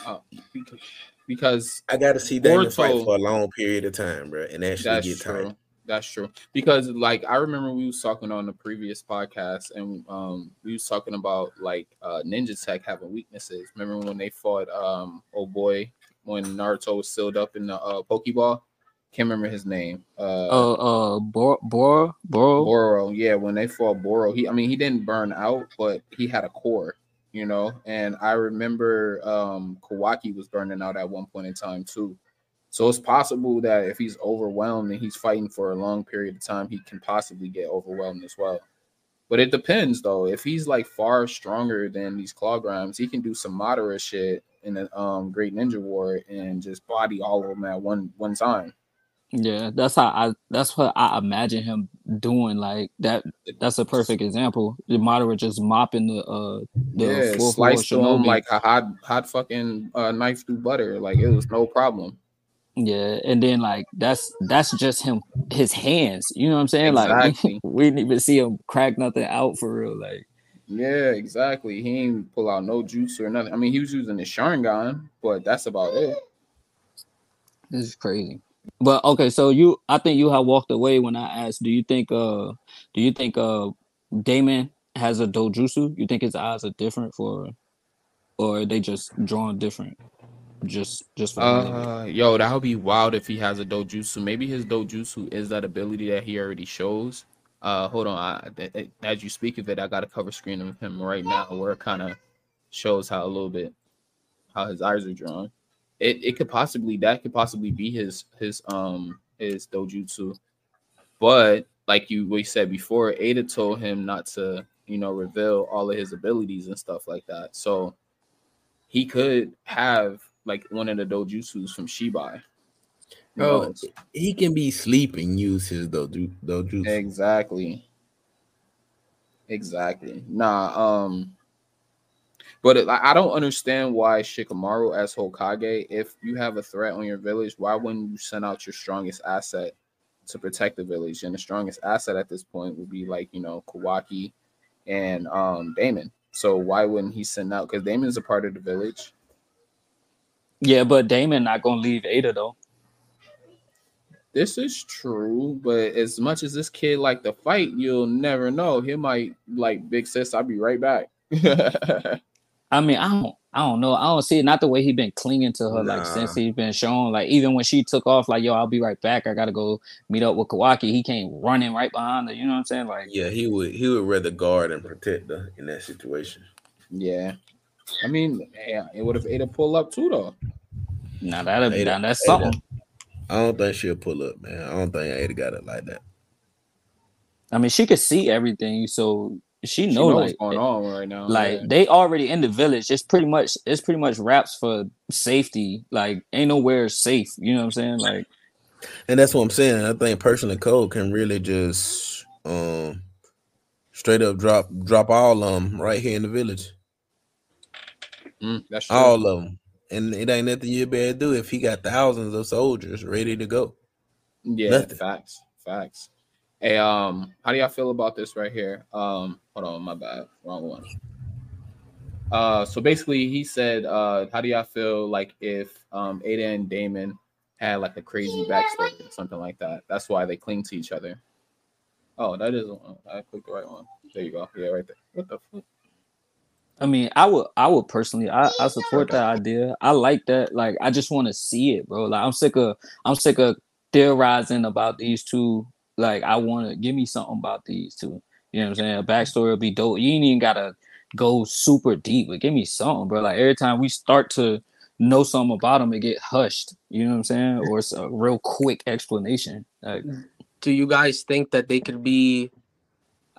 Uh, because, because I got to see Damon fight for a long period of time, bro, and actually That's get true. tired. That's true. Because like I remember we was talking on the previous podcast and um we was talking about like uh Ninja Tech having weaknesses. Remember when they fought um oh boy when Naruto was sealed up in the uh Pokeball? Can't remember his name. Uh, Uh, uh, Bor Bor Boro. Boro, yeah, when they fought Boro, he I mean he didn't burn out, but he had a core, you know. And I remember um Kawaki was burning out at one point in time too. So it's possible that if he's overwhelmed and he's fighting for a long period of time, he can possibly get overwhelmed as well. But it depends though. If he's like far stronger than these claw grimes, he can do some Madara shit in the um Great Ninja War and just body all of them at one one time. Yeah, that's how I. That's what I imagine him doing. Like that. That's a perfect example. The Madara just mopping the uh the yeah, fourth sliced floor through him like a hot, hot fucking uh, knife through butter. Like it was no problem. Yeah, and then like that's that's just him his hands. You know what I'm saying? Exactly. Like we didn't even see him crack nothing out for real. Like Yeah, exactly. He ain't pull out no juice or nothing. I mean, he was using the Sharingan, but that's about it. this is crazy. But okay, so you I think you have walked away when I asked, do you think uh do you think uh Damon has a dojutsu? You think his eyes are different for or are they just drawn different? Just just for? Uh, yo, that would be wild if he has a dojutsu. Maybe his dojutsu is that ability that he already shows. Uh, hold on. I, th- th- as you speak of it, I got a cover screen of him right now where it kind of shows how a little bit how his eyes are drawn. It it could possibly that could possibly be his his um his dojutsu, but like you we said before, Ada told him not to you know reveal all of his abilities and stuff like that. So he could have like one of the dojutsus from Shibai. Bro, he can be sleeping, use his doju doju. Exactly. Exactly. Nah, um but it, I I don't understand why Shikamaru as Hokage, if you have a threat on your village, why wouldn't you send out your strongest asset to protect the village? And the strongest asset at this point would be like, you know, Kawaki and um Damon. So why wouldn't he send out because Damon's a part of the village? Yeah, but Damon not gonna leave Ada though. This is true, but as much as this kid like to fight, you'll never know. He might like big sis. I'll be right back. I mean, I don't, I don't know. I don't see it. Not the way he been clinging to her, like since he's been shown. Like even when she took off, like yo, I'll be right back. I gotta go meet up with Kawaki. He came running right behind her. You know what I'm saying? Like, Yeah, he would he would rather guard and protect her in that situation. yeah, I mean, yeah, it would have Ada pull up too, though. now that Ada- now that's Ada. something. I don't think she'll pull up, man. I don't think Ada got it like that. I mean, she could see everything, so she She know know like what's going on right now. like yeah. they already in the village. It's pretty much it's pretty much wraps for safety. Like ain't nowhere safe. You know what I'm saying? Like And that's what I'm saying. I think personal code can really just um Straight up drop drop all of them right here in the village. Mm, that's true. All of them. And it ain't nothing you better do if he got thousands of soldiers ready to go. Yeah, Nothing. facts, facts. Hey, um, how do y'all feel about this right here? Um, hold on, my bad, wrong one. Uh, so basically, he said, uh, how do y'all feel like if um Ada and Damon had like a crazy backstory or something like that? That's why they cling to each other. Oh, that is one. I clicked the right one. There you go. Yeah, right there. What the fuck? I mean, I would, I would personally, I, I support that idea. I like that. Like, I just want to see it, bro. Like, I'm sick of, I'm sick of theorizing about these two. Like, I want to give me something about these two. You know what I'm saying? A backstory would be dope. You ain't even gotta go super deep, but give me something, bro. Like every time we start to know something about them, it get hushed. You know what I'm saying? Or it's a real quick explanation. Like, Do you guys think that they could be?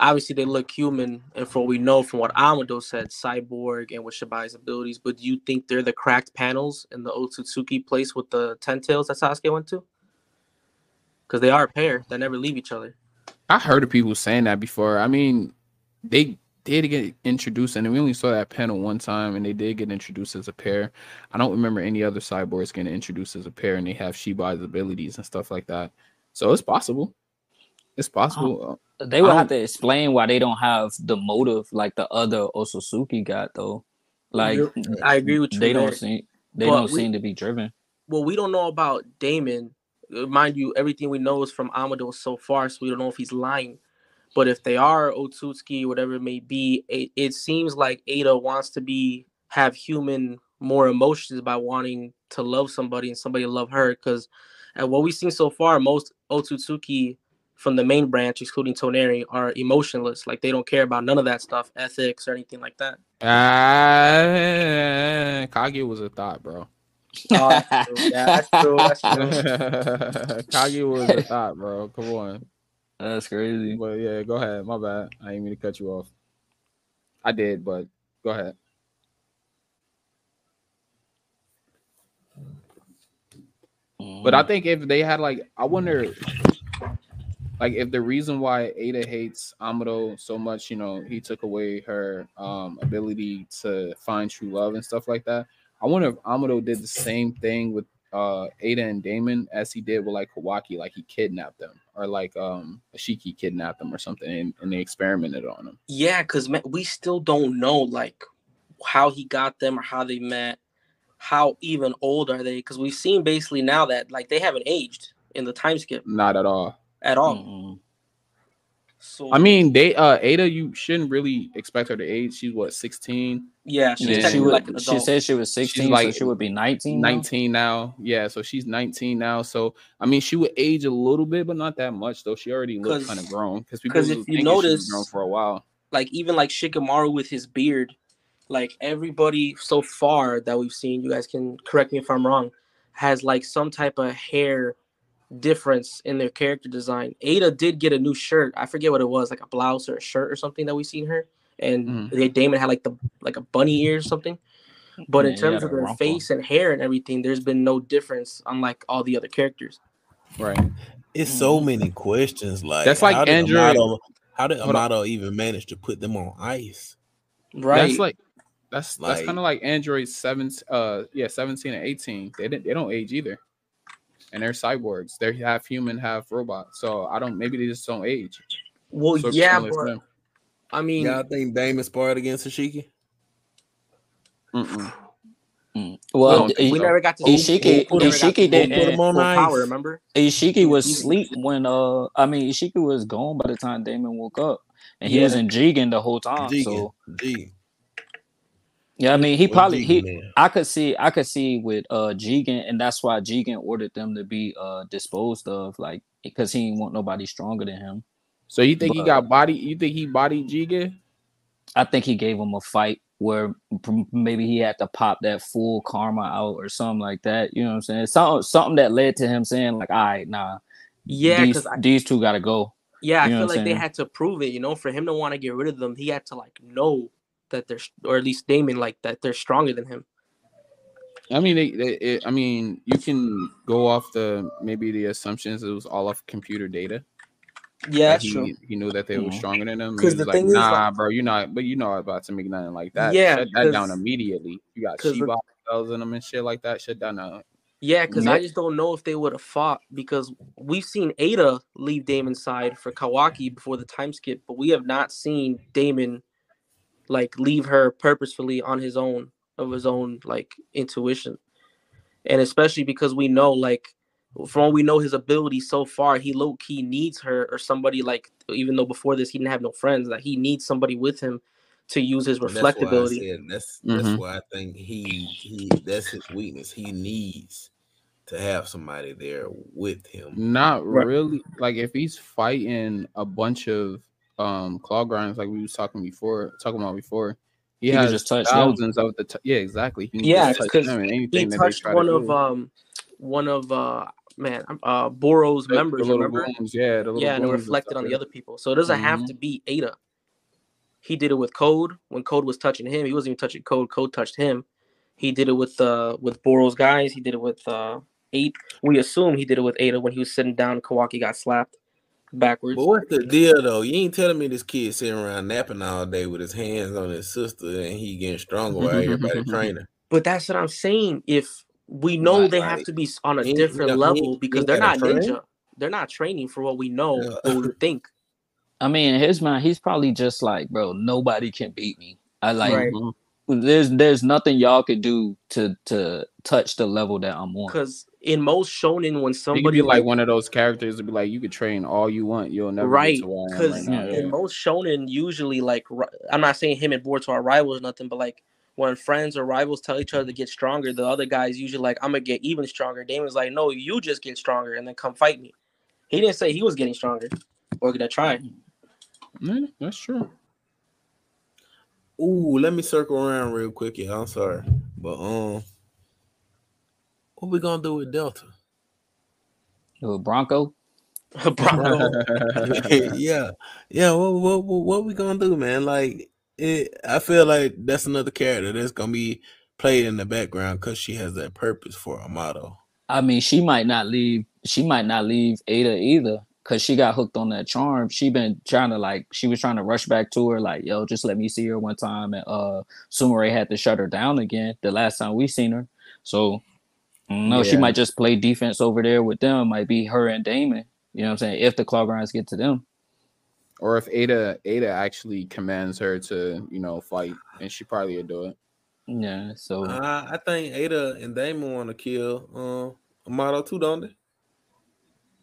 Obviously, they look human, and for what we know from what Amado said, cyborg and with Shibai's abilities. But do you think they're the cracked panels in the Otsutsuki place with the ten tails that Sasuke went to? Because they are a pair that never leave each other. I heard of people saying that before. I mean, they did get introduced, and we only saw that panel one time, and they did get introduced as a pair. I don't remember any other cyborgs getting introduced as a pair, and they have Shibai's abilities and stuff like that. So it's possible. It's possible. they would have to explain why they don't have the motive like the other Otsutsuki got though. Like I agree with you They there. don't seem they But don't we- seem to be driven. Well, we don't know about Damon. Uh, Mind you, everything we know is from Amado so far, so we don't know if he's lying. But if they are Otsutsuki, whatever it may be, it, it seems like Ada wants to be have human more emotions by wanting to love somebody and somebody love her. Because at what we've seen so far, most Otsutsuki from the main branch, excluding Toneri, are emotionless. Like they don't care about none of that stuff, ethics or anything like that. Ah, Kage was a thought, bro. Oh, that's true. Yeah, that's true. That's true. Kage was a thought, bro. Come on. That's crazy. But yeah, go ahead. My bad. I didn't mean to cut you off. I did, but go ahead. But I think if they had like, I wonder, like if the reason why Ada hates Amado so much, you know, he took away her um ability to find true love and stuff like that. I wonder if Amado did the same thing with uh Ada and Damon as he did with like Kawaki, like he kidnapped them, or like um Isshiki kidnapped them or something, and, and they experimented on them. Yeah, because we still don't know like how he got them or how they met. How even old are they? Because we've seen basically now that like they haven't aged in the time skip Not at all. At all. Mm-mm. So I mean, they uh Ada, you shouldn't really expect her to age. She's what 16, yeah, she's Yeah, she, technically would, like an she said she was 16, like so she would be 19. 19 now. Yeah, so she's 19 now. So I mean, she would age a little bit, but not that much though. She already looked 'Cause- kind of grown because people 'cause if you thinking she was notice- grown for a while. like even like Shikamaru with his beard, like everybody so far that we've seen, you guys can correct me if I'm wrong, has like some type of hair difference in their character design. Ada did get a new shirt. I forget what it was, like a blouse or a shirt or something that we seen her. And Mhm. they Damon had like the like a bunny ear or something. But Yeah, in terms of a their rumple. face and hair and everything, there's been no difference unlike all the other characters. Right. It's so many questions. Like That's like how did Android- Amado, how did Hold on. Amado even manage to put them on ice? Right. That's like that's that's Like- kind of like Android 7 uh yeah, 17 and 18. They didn't they don't age either. And they're cyborgs. They're half human, half robot. So I don't maybe they just don't age. well, So yeah, similar but them. I mean, Y'all think Damon sparred against Isshiki? Mm-mm. Mm. Well, don't we so. never got to Isshiki- we never got Isshiki to didn't- Put him on ice. power. Remember? Isshiki was asleep when uh I mean Isshiki was gone by the time Damon woke up. And he Yeah. was in Jigen the whole time. Jigen. So G. yeah, I mean he What probably Jigen he man? I could see I could see with uh Jigen and that's why Jigen ordered them to be uh disposed of, like because he didn't want nobody stronger than him. So you think he got body you think he bodied Jigen? I think he gave him a fight where maybe he had to pop that full karma out or something like that. You know what I'm saying? Something something that led to him saying like, "All right, nah, Yeah, these because these two got to go." yeah, I you know feel like I'm they had to prove it. You know, for him to want to get rid of them, he had to like know that they're, or at least Damon like that they're stronger than him. I mean, they, they, it, I mean, you can go off the maybe the assumptions it was all off computer data. Yeah, Like, that's he, true. He knew that they were Mhm. stronger than him. He 'Cause was the like, thing is, nah, like- bro, you're not, but you're not about to make nothing like that. Yeah, shut that down 'cause- immediately. You got the- Shibai cells in them and shit like that. Shut down. Uh, Yeah, because I just don't know if they would have fought because we've seen Ada leave Damon's side for Kawaki before the time skip, but we have not seen Damon like leave her purposefully on his own of his own like intuition. And especially because we know like from what we know his ability so far, he low key needs her or somebody like even though before this he didn't have no friends, that he needs somebody with him to use his And that's why I reflectability. said that's that's Mhm. why I think he he that's his weakness. He needs to have somebody there with him. not Right. really. Like if he's fighting a bunch of um claw grimes, like we was talking before, talking about before, he, He has just touch them. of the. T- yeah, exactly. He Yeah, just touch 'cause them and he anything that they touched one to of do. um one of uh man uh Boro's The- the members little remember goons, yeah, the little yeah and it reflected on the other people so it doesn't have Mhm. to be Ada he did it with Code when Code was touching him he wasn't even touching Code Code touched him he did it with uh with Boro's guys he did it with uh eight we assume he did it with Ada when he was sitting down Kawaki got slapped backwards But what's the deal though? You ain't telling me this kid sitting around napping all day with his hands on his sister and he getting stronger while everybody training. but that's what I'm saying if we know Like- they have like, to be on a different he level ain't- because he they're not train. ninja they're not training for what we know Yeah. what we think I mean, in his mind, he's probably just like, bro, nobody can beat me. I like Right. There's there's nothing y'all could do to to touch the level that I'm on. Because in most shonen, when somebody be like one of those characters to be like, you could train all you want, you'll never right, get to where I am because right now. Yeah. in most shonen, usually like I'm not saying him and Boruto are rivals nothing, but like when friends or rivals tell each other to get stronger, the other guy's usually like, I'm gonna get even stronger. Damon's like, no, you just get stronger and then come fight me. He didn't say he was getting stronger or gonna try. Yeah, that's true. Ooh, let me circle around real quick, yeah. I'm sorry. But um what we gonna do with Delta? Uh, Bronco, Bronco. yeah, yeah. What, what what what we gonna do, man? Like, it, I feel like that's another character that's gonna be played in the background because she has that purpose for Amado. I mean, she might not leave. She might not leave Ada either, cause she got hooked on that charm. She been trying to like, she was trying to rush back to her, like, yo, just let me see her one time. And uh, Sumire had to shut her down again the last time we seen her. So, no, she might just play defense over there with them. It Might be her and Damon. You know what I'm saying? If the claw grimes get to them, Or if Ada Ada actually commands her to, you know, fight, and she probably would do it. yeah. So Uh, I think Ada and Damon want to kill uh, Amado too, don't they?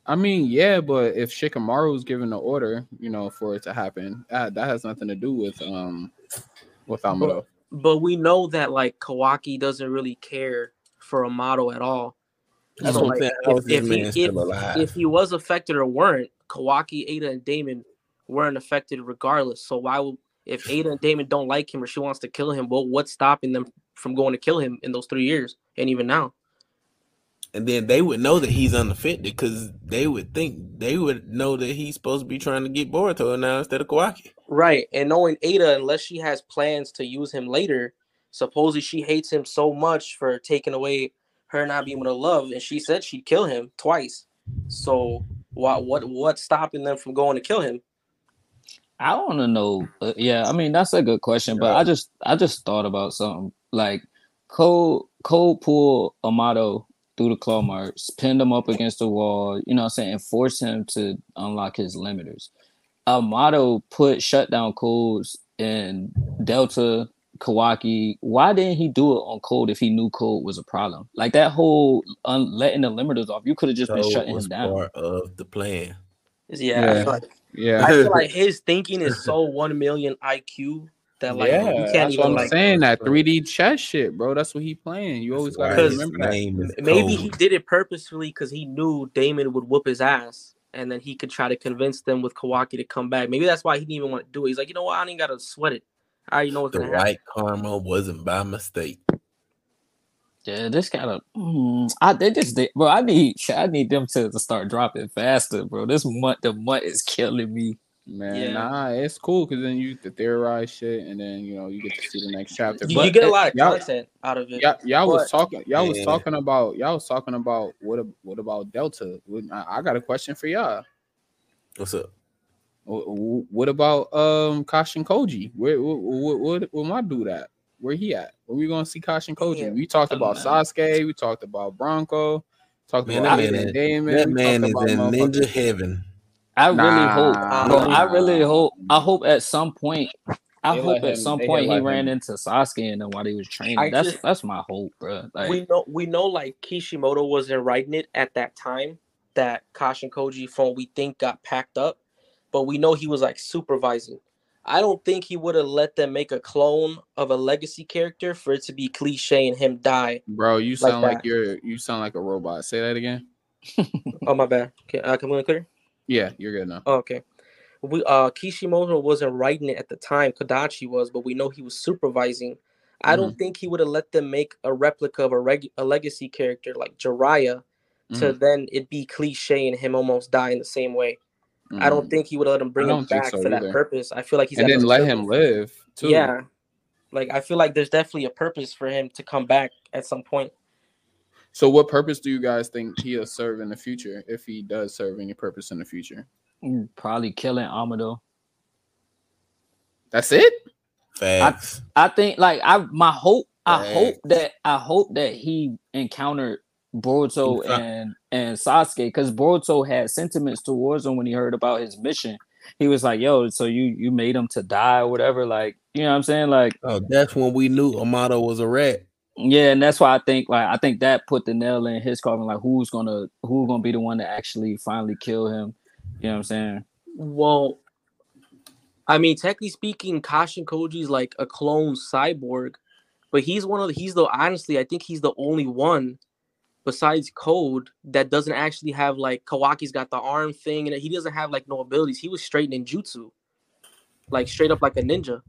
I mean, yeah, but if Shikamaru Shikamaru's given the order, you know, for it to happen, that, that has nothing to do with um with Amado. but we know that like Kawaki doesn't really care for Amado at all. That's So, what I'm like, saying. If- if he- if- if he was affected or weren't, Kawaki, Ada, and Damon weren't affected regardless. So why would if Ada and Damon don't like him or she wants to kill him, well, what's stopping them from going to kill him in those three years and even now? and then they would know that he's unaffected because they would think they would know that he's supposed to be trying to get Boruto now instead of Kawaki. Right. And knowing Ada, unless she has plans to use him later, supposedly she hates him so much for taking away her not being able to love, and she said she'd kill him twice. So what what what's stopping them from going to kill him? I want to know. Uh, yeah, I mean that's a good question, but I just I just thought about something like Code Code pull Amado through the claw marks, pinned him up against the wall. You know, what I'm saying, and force him to unlock his limiters. Amado put shutdown codes in Delta Kawaki. Why didn't he do it on Code if he knew Code was a problem? Like that whole un- letting the limiters off, you could have just been shutting was him down. part of the plan. Yeah, I Yeah. feel like Yeah, I feel like his thinking is so one million IQ that like yeah, you can't that's what even I'm like. saying. That 3D chess shit, bro. That's what he playing. You always gotta remember that. name is Maybe he did it purposefully because he knew Damon would whoop his ass, and then he could try to convince them with Kawaki to come back. Maybe that's why he didn't even want to do it. He's like, you know what? I ain't gotta sweat it. I already know what's the gonna happen. right karma wasn't by mistake. Yeah, this kind of. Mm, I they just they, bro. I need I need them to, to start dropping faster, bro. This month the month is killing me. Man, Yeah. nah, it's cool because then you get to theorize shit, and then you know you get to see the next chapter. You, But you get a lot of content out of it. y'all, y'all was talking. Y'all was talking about. Y'all was talking about what? What about Delta? I, I got a question for y'all. What's up? Wh- wh- What about um Kashin Koji? Where what what what my dude at? Where he at? Where we gonna see Kashin Koji? Yeah. We talked about Man. Sasuke. We talked about Bronco. Talked Man, about that man Damon. That we man is in ninja heaven. I really Nah. hope, bro. I really hope. I hope at some point. I They hope at him- some point he ran him- into Sasuke and then while he was training. I that's just- that's my hope, bro. Like, we know we know like Kishimoto wasn't writing it at that time that Kashin Koji from what we think got packed up, but we know he was like supervising. I don't think he would have let them make a clone of a legacy character for it to be cliche and him die. Bro, you sound like, that. you're you sound like a robot. Say that again. Oh my bad. Okay, uh, can we clear? Yeah, you're good now. Oh, okay. We uh Kishimoto wasn't writing it at the time. Kodachi was, but we know he was supervising. I don't think he would have let them make a replica of a reg- a legacy character like Jiraiya to Mhm, then it be cliche and him almost die in the same way. I don't mhm. think he would let him bring him back so for that purpose. I feel like he's and got then let purpose. him live too. Yeah. Like I feel like there's definitely a purpose for him to come back at some point. So, what purpose do you guys think he'll serve in the future if he does serve any purpose in the future? mm, probably killing Amado. That's it. Facts. I think like I my hope I hope that I hope that he encountered Boruto and and Sasuke because Boruto had sentiments towards him when he heard about his mission. He was like, "Yo, so you you made him to die or whatever." Like, you know what I'm saying? Like, oh, that's when we knew Amado was a rat. yeah, and that's why I think like I think that put the nail in his coffin. Like, who's gonna who's gonna be the one to actually finally kill him? You know what I'm saying? Well, I mean, technically speaking, Kashin Koji's like a clone cyborg, but he's one of the, he's the honestly, I think he's the only one besides Code that doesn't actually have like Kawaki's got the arm thing and he doesn't have like no abilities. He was straight ninjutsu, like straight up like a ninja.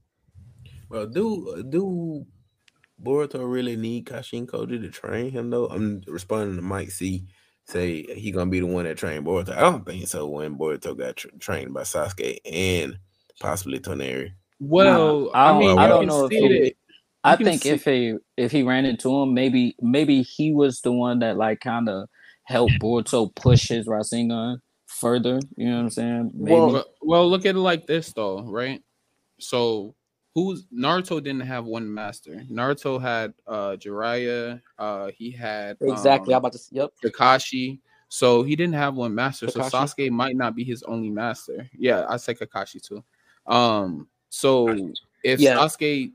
Well, do do Boruto really need Kashin Koji to train him though? I'm responding to Mike C. Say he gonna be the one that trained Boruto. I don't think so. When Boruto got tra- trained by Sasuke and possibly Toneri. Well, I I, don't- mean, I don't know if he- it. I think see- if he if he ran into him, maybe maybe he was the one that like kind of helped Boruto push his Rasengan further. You know what I'm saying? Maybe. Well, Well, well, look at it like this though, right? So, who's Naruto didn't have one master. Naruto had uh Jiraiya. Uh, he had Exactly. I'm um, about to. Yep. Kakashi. So he didn't have one master. So Kakashi? Sasuke might not be his only master. Yeah, I say Kakashi too. Um, so if Yeah. Sasuke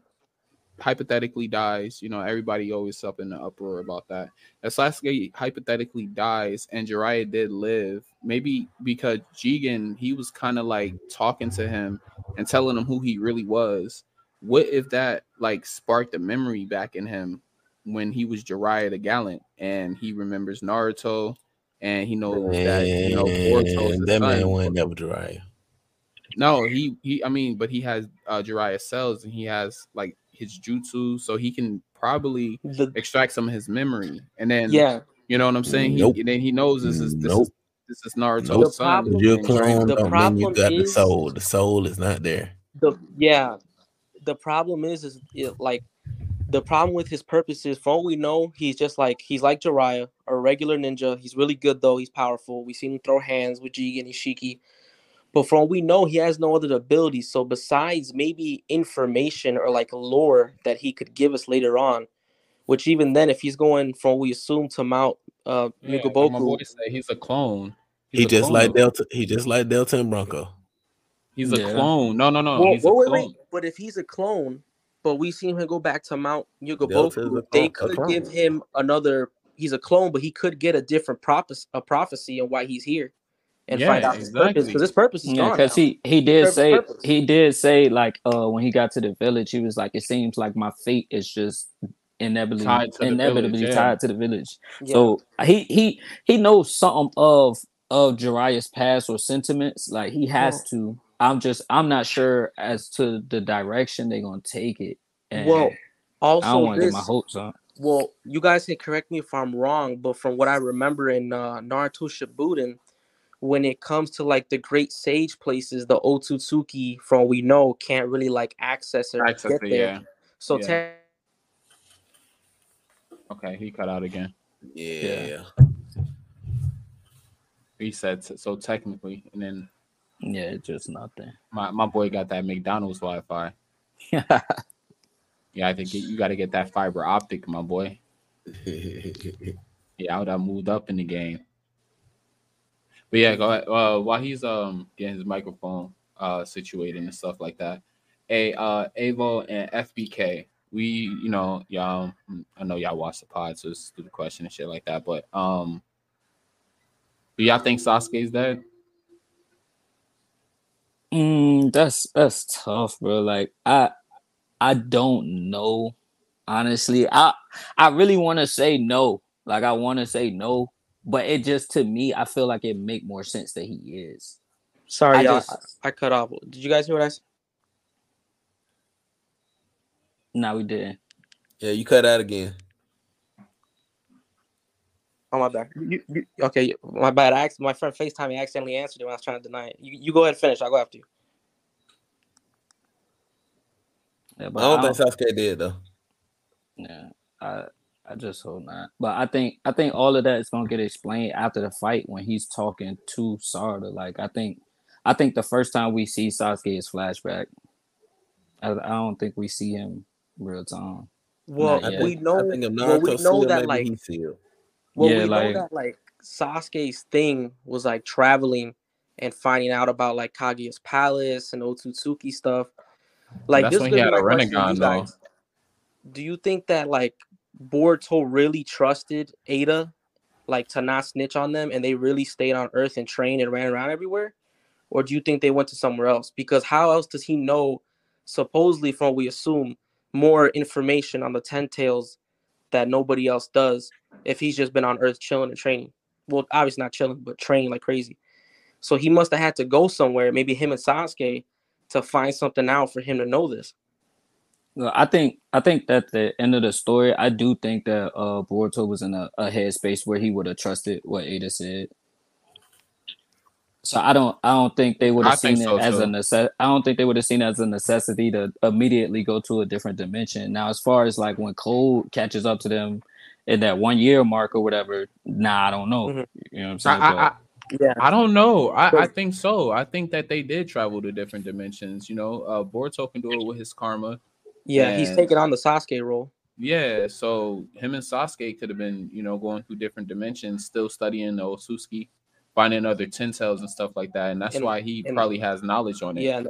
hypothetically dies, you know, everybody always up in the uproar about that. If Sasuke hypothetically dies and Jiraiya did live, maybe because Jigen, he was kind of like talking to him and telling him who he really was. What if that like sparked a memory back in him when he was Jiraiya the Gallant and he remembers Naruto and he knows that you know Man, the that man son. went never Jiraiya. No, he he. I mean, but he has uh Jiraiya cells and he has like his jutsu, so he can probably The, extract some of his memory, and then yeah. you know what I'm saying. Nope. He then he knows this is this Nope. is this is Naruto's Nope. The son. problem- If you're a clone, the don't you problem got the soul. The soul is not there. the yeah the problem is is it, like the problem with his purpose is for all we know he's just like he's like Jiraiya a regular ninja he's really good though he's powerful we've seen him throw hands with Jigen and Isshiki but from all we know he has no other abilities so besides maybe information or like lore that he could give us later on which even then if he's going from what we assume to Mount uh Yeah, like my Mugoboku boy said he's a clone. He's He a just clone like of- Delta. He just like Delta and Bronco. He's a Yeah. clone. No, no, no. Well, he's a wait, clone. wait, wait. But if he's a clone, but we seen him go back to Mount Delta is Myoboku, a they could give him another. He's a clone, but he could get a different prophecy, a prophecy on why he's here, and find Yeah, out his purpose exactly. because his purpose is Yeah, gone. because he he did Purpose, say purpose. he did say like uh when he got to the village, he was like, it seems like my fate is just inevitably Tied to the inevitably village, yeah. tied to the village. Yeah. So he he he knows something of of Jiraiya's past or sentiments. Like he has to. I'm just I'm not sure as to the direction they're gonna take it. And well, I don't also want to get my hopes up. Well, you guys can correct me if I'm wrong, but from what I remember in uh, Naruto Shippuden, when it comes to like the great sage places, the Otsutsuki, from we know, can't really like access or Access get it, there. yeah. So Yeah. te- Okay, he cut out again. Yeah. He said so technically, and then Yeah, just nothing. My my boy got that McDonald's Wi-Fi. Yeah, I think you got to get that fiber optic, my boy. Yeah, I would have moved up in the game. But yeah, go ahead. Uh, while he's um getting his microphone uh situated and stuff like that. A uh Avo and FBK. We, you know, y'all I know y'all watch the pod, so it's the question and shit like that. But um do y'all think Sasuke's dead? Mm, that's that's tough, bro. Like I I don't know. Honestly, I I really want to say no. Like I want to say no, but it just to me, I feel like it make more sense that he is. Sorry, I I, just- I, cut off. Did you guys hear what I said? No, we didn't. yeah, you cut out again. Oh my bad. You, you, okay, my bad. I asked my friend FaceTime. He accidentally answered it when I was trying to deny it. You, you go ahead and finish. I'll go after you. Yeah, but I but don't I think Sasuke did though. Yeah, I I just hope not. But I think I think all of that is gonna get explained after the fight when he's talking to Sarada. Like I think I think the first time we see Sasuke is flashback. I, I don't think we see him real time. Well, we know. I think well, we know that like he see. Well, Yeah, we like- know that like Sasuke's thing was like traveling and finding out about like Kaguya's palace and Otsutsuki stuff. Like That's this when is he had a my question to you Rinnegan, though. Do you think that like Boruto really trusted Ada, like to not snitch on them, and they really stayed on Earth and trained and ran around everywhere, or do you think they went to somewhere else? Because how else does he know, supposedly from what we assume, more information on the Ten Tails that nobody else does if he's just been on Earth chilling and training? Well, obviously not chilling, but training like crazy. So he must have had to go somewhere, maybe him and Sasuke, to find something out for him to know this. Well, I think I think that the end of the story, I do think that uh Boruto was in a, a headspace where he would have trusted what Ada said. So I don't I don't think they would have seen it so, as a too. necess- I don't think they would have seen it as a necessity to immediately go to a different dimension. Now, as far as like when Code catches up to them in that one year mark or whatever, nah, I don't know. Mhm. You know what I'm I, saying? I, I, Yeah. I don't know. I, I think so. I think that they did travel to different dimensions. You know, uh, Boruto can do it with his karma. Yeah, he's taking on the Sasuke role. Yeah, so him and Sasuke could have been, you know, going through different dimensions, still studying the Otsutsuki, finding other ten tails and stuff like that, and that's And- why he and- probably has knowledge on it. Yeah,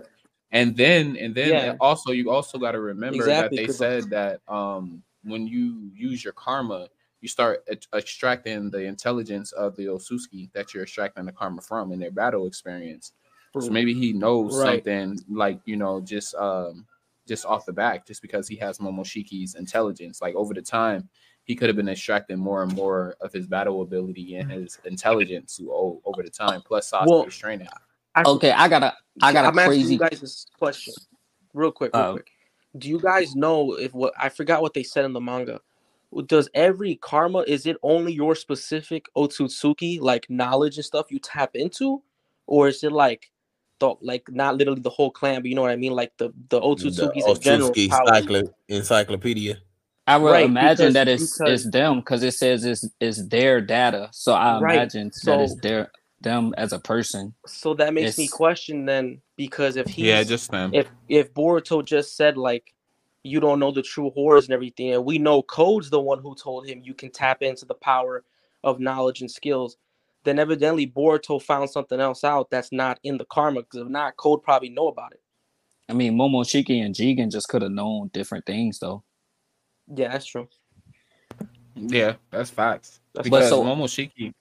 And then, and then Yeah. also, you also got to remember Exactly, that they said that um, when you use your karma, you start ex- extracting the intelligence of the Otsutsuki that you're extracting the karma from in their battle experience. So maybe he knows Right. something like you know just um just off the back, just because he has Momoshiki's intelligence. Like over the time, he could have been extracting more and more of his battle ability and his intelligence over the time. Plus, Sasuke's Well, training. I, okay, I got a I got a I'm asking crazy you guys this question, real quick, real Uh, quick. Do you guys know if what I forgot what they said in the manga? Does every karma is it only your specific Otsutsuki like knowledge and stuff you tap into, or is it like the like not literally the whole clan, but you know what I mean, like the the Otsutsukis in general? Encycl- encyclopedia. I would Right, imagine because- that it's because- it's them because it says it's it's their data. So I Right, imagine that it's their them as a person. So that makes me question then because if he Yeah, just them. if if Boruto just said like you don't know the true horrors and everything, and we know Code's the one who told him you can tap into the power of knowledge and skills, then evidently Boruto found something else out that's not in the karma. Because if not, Code probably know about it. I mean, Momoshiki and Jigen just could have known different things though. Yeah, that's true. Yeah, that's facts. That's because so- Momoshiki,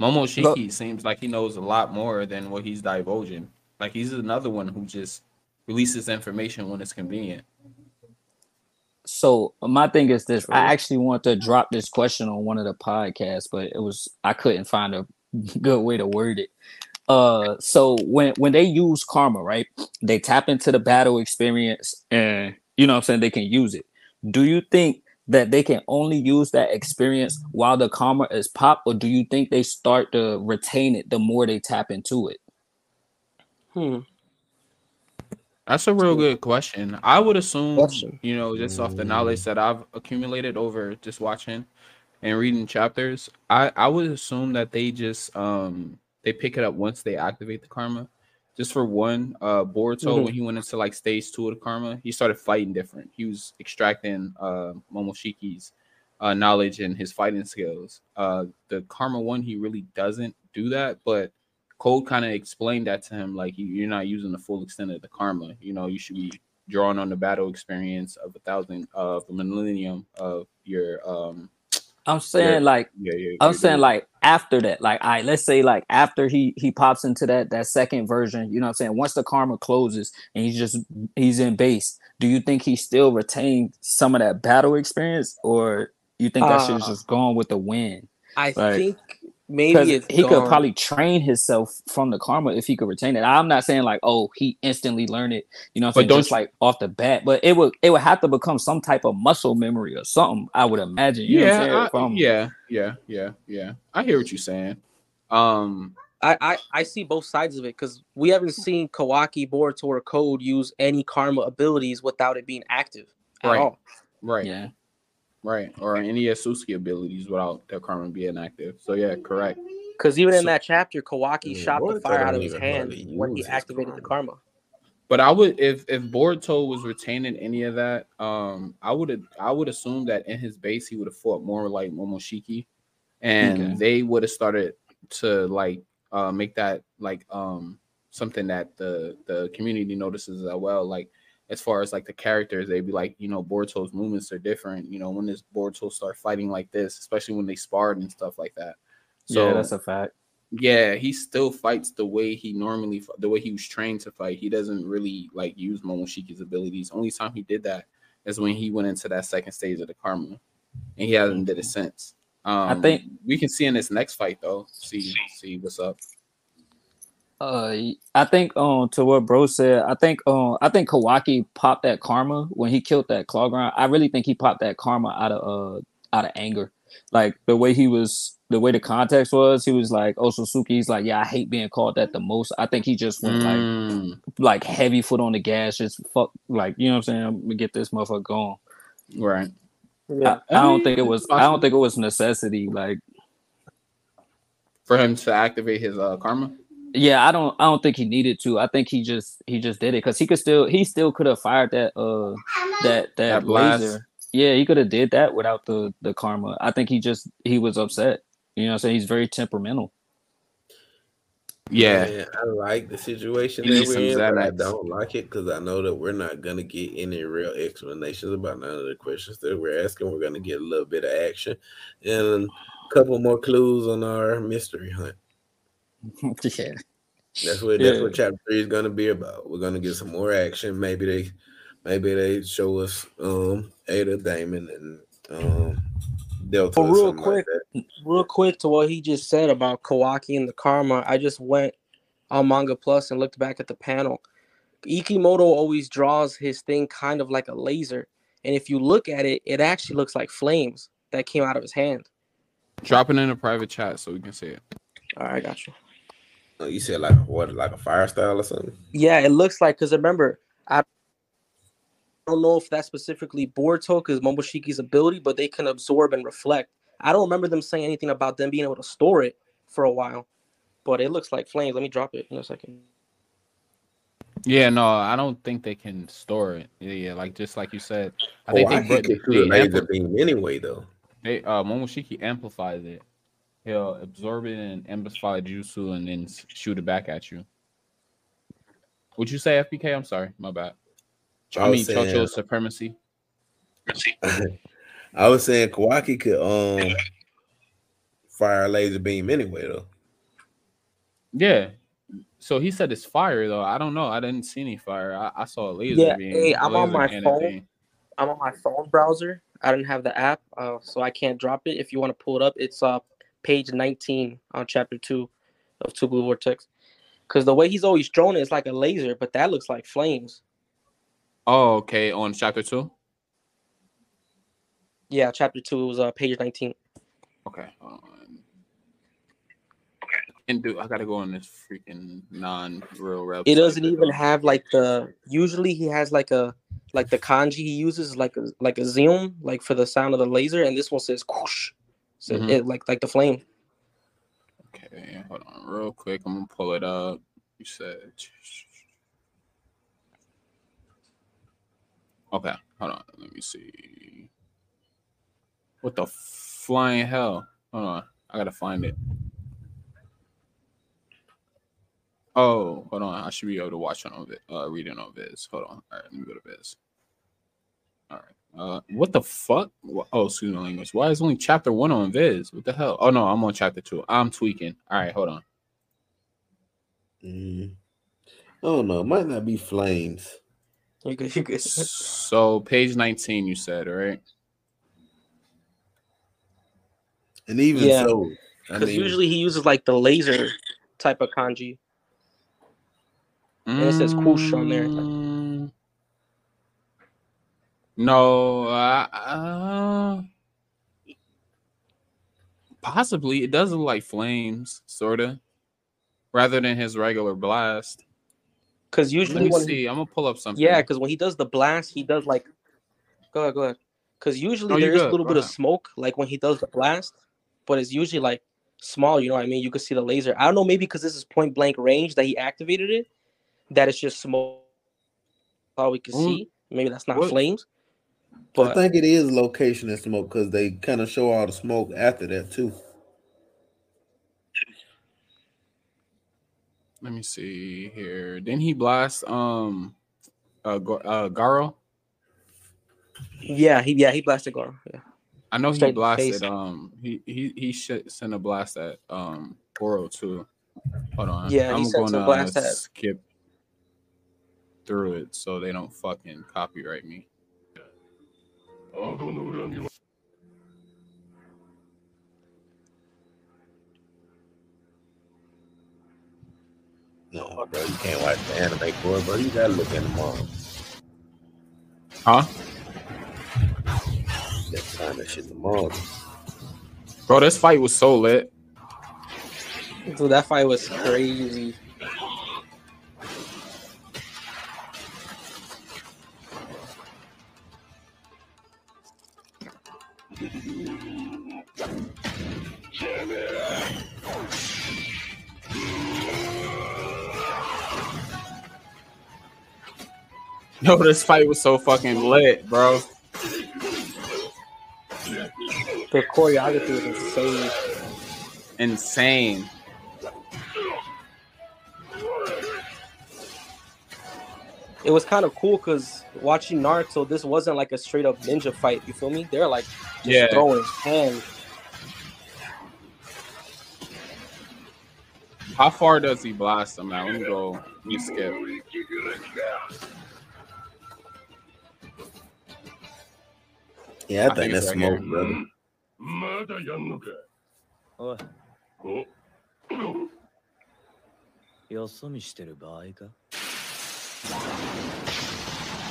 Momoshiki seems like he knows a lot more than what he's divulging. Like he's another one who just releases information when it's convenient. So my thing is this: I actually want to drop this question on one of the podcasts, but it was I couldn't find a good way to word it. Uh, so when when they use karma, right? They tap into the battle experience, and you know what I'm saying they can use it. Do you think that they can only use that experience while the karma is pop, or do you think they start to retain it the more they tap into it? Hmm. That's a real good question. I would assume, Question. you know, just off the knowledge that I've accumulated over just watching and reading chapters, I I would assume that they just um they pick it up once they activate the karma. just for one, uh Boruto Mhm. when he went into like stage two of the karma, he started fighting different. He was extracting uh Momoshiki's uh knowledge and his fighting skills. Uh the karma one he really doesn't do that, but Code kind of explained that to him like you, you're not using the full extent of the karma. You know, you should be drawing on the battle experience of a thousand of a millennium of your um I'm saying like yeah, yeah I'm your- saying like after that, like I let's say like after he he pops into that that second version, you know what I'm saying? Once the karma closes and he's just he's in base, do you think he still retained some of that battle experience or you think that shit's Uh, just gone with the wind? I Right. think maybe Because it's he could probably train himself from the karma if he could retain it. I'm not saying like, oh, he instantly learned it, you know what I'm But don't Just you- like off the bat, but it would it would have to become some type of muscle memory or something, I would imagine. You know what I'm yeah, I, From- yeah, yeah, yeah, yeah. I hear what you're saying. Um, I, I I see both sides of it because we haven't seen Kawaki, Boruto, or Code use any karma abilities without it being active at Right. all. right, yeah. Right, or any Otsutsuki abilities without their karma being active. So yeah, correct. Because even in that chapter, Kawaki Yeah, shot the fire out of his hand when he use his activated the karma. karma. But I would if if Boruto was retaining any of that, um, I would I would assume that in his base he would have fought more like Momoshiki, and Okay. they would have started to like uh make that like um something that the the community notices as well. Like as far as like the characters, they'd be like, you know, Boruto's movements are different. You know, when does Boruto start fighting like this, especially when they sparred and stuff like that. So yeah, that's a fact. yeah, he still fights the way he normally, the way he was trained to fight. He doesn't really like use Momoshiki's abilities. Only time he did that is when he went into that second stage of the karma, and he hasn't did it since. Um, I think- we can see in this next fight though. See, see what's up. Uh, I think um to what bro said, I think um I think Kawaki popped that karma when he killed that claw grime. I really think he popped that karma out of uh out of anger, like the way he was, the way the context was. He was like Otsutsuki. He's like, yeah, I hate being called that the most. I think he just went like Mm, like heavy foot on the gas, just fuck like you know what I'm saying. Let me get this motherfucker going. right. Yeah. I, I I don't think it was. I don't think it was necessity. Like For him to activate his uh, karma. Yeah, I don't I don't think he needed to. I think he just he just did it because he could still he still could have fired that uh that that, That blast. laser. Yeah, he could have did that without the the karma. I think he just he was upset. You know what I'm saying? He's very temperamental. Yeah, Man, I like the situation You that we're in, but I don't like it because I know that we're not gonna get any real explanations about none of the questions that we're asking. We're gonna get a little bit of action and a couple more clues on our mystery hunt. yeah. That's what that's Yeah. what chapter three is gonna be about. We're gonna get some more action. Maybe they maybe they show us um Ada Damon and um Delta. Or real something like quick. Real quick to what he just said about Kawaki and the karma, I just went on Manga Plus and looked back at the panel. Ikemoto always draws his thing kind of like a laser. And if you look at it, it actually looks like flames that came out of his hand. drop it in a private chat so we can see it. All right, I got you. Oh, you said like what, like a fire style or something? Yeah, it looks like because remember, I don't know if that's specifically Boruto because Momoshiki's ability, but they can absorb and reflect. I don't remember them saying anything about them being able to store it for a while, but it looks like flames. Let me drop it in a second. Yeah, no, I don't think they can store it. Yeah, yeah like just like you said, I Oh, think I they, think they, it through the they laser ampli- beam anyway, though. they uh Momoshiki amplifies it. He'll absorb it and amplify jutsu and then shoot it back at you. Would you say FPK? I'm sorry, my bad. Ch- I, I mean was saying- Chocho supremacy. I was saying Kawaki could um fire a laser beam anyway, though. Yeah. So he said it's fire though. I don't know. I didn't see any fire. I, I saw a laser Yeah, beam. hey, a I'm on my phone. thing. I'm on my phone browser. I didn't have the app, uh, so I can't drop it. If you want to pull it up, it's uh page 19 on chapter two of Two Blue Vortex. Because the way he's always drawn it is like a laser, but that looks like flames. Oh, okay. On chapter two. Yeah, chapter two was uh page 19. Okay. on. And dude, I gotta go on this freaking non-real rep. It doesn't even have like the. Usually he has like a like the kanji he uses like a like a zoom like for the sound of the laser, and this one says whoosh, so Mhm. it like like the flame. Okay, hold on, real quick. I'm gonna pull it up. You said. Okay, hold on. Let me see. What the flying hell? Hold on. I gotta find it. Oh, hold on. I should be able to watch it on Viz, uh, read it on Viz. Hold on. All right, let me go to Viz. All right. Uh, what the fuck? Oh, excuse me, language. Why is only chapter one on Viz? What the hell? Oh no, I'm on chapter two. I'm tweaking. All right, hold on. Mm. Oh no, might not be flames. You good? You good? So page 19, you said, right? And even Yeah. so, Because mean, usually he uses like the laser type of kanji. And it says Kush on there. No, uh, uh, possibly it does look like flames, sorta, rather than his regular blast. Because usually, Let me see. I'm gonna pull up something. yeah, because when he does the blast, he does like. Go ahead, go ahead. Because usually No, there you're a little Go bit of smoke, like when he does the blast, but it's usually like small. You know what I mean? You can see the laser. I don't know, maybe because this is point blank range that he activated it, that it's just smoke. All we can Mm. see. Maybe that's not What- flames. I think it is location and smoke because they kind of show all the smoke after that too. Let me see here. Didn't he blast um uh, Go- uh Garo? yeah, he yeah he blasted Goro. Yeah. I know he Straight in the blasted face. um he he he should send a blast at um Goro too. Hold on. Yeah, I'm gonna blast at- skip through it so they don't fucking copyright me. 顎の裏には No, bro, you can't watch the anime for it, bro. You gotta look at them all. Huh? You gotta find that shit tomorrow. Bro, this fight was so lit. Dude, that fight was crazy. Yo, this fight was so fucking lit, bro. The choreography was insane. Insane. It was kind of cool because watching Naruto, this wasn't like a straight up ninja fight. You feel me? They're like just Yeah. throwing hands. How far does he blast them out? Let me go. Let me skip. Yeah, I, I think think it's that's right here. smoke, brother. まだやんのかおいおよそ見してる場合か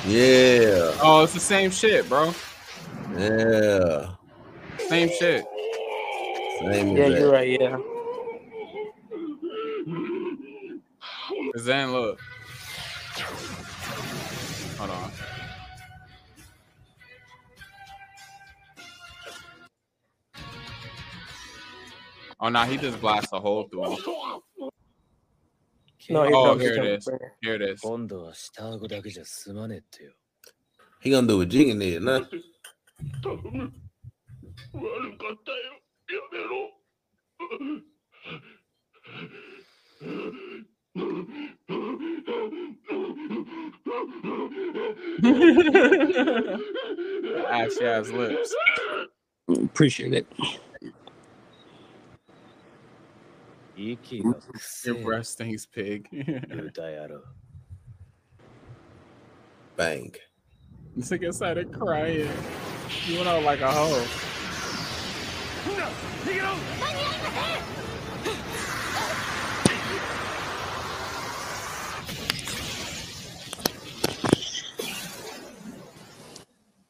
Yeah, Oh, it's the same shit, bro. yeah. Same shit. Same Yeah, as you're that. right. Yeah. Cause then look. Oh, no, he just blasts a hole through him. No, oh, here it is. Here it is. He gonna do a jig in there, nah. Ashy ass lips. Appreciate it. Ikido. Your breath stinks, pig. Dayado. Bang. This nigga started crying. You went out like a hoe.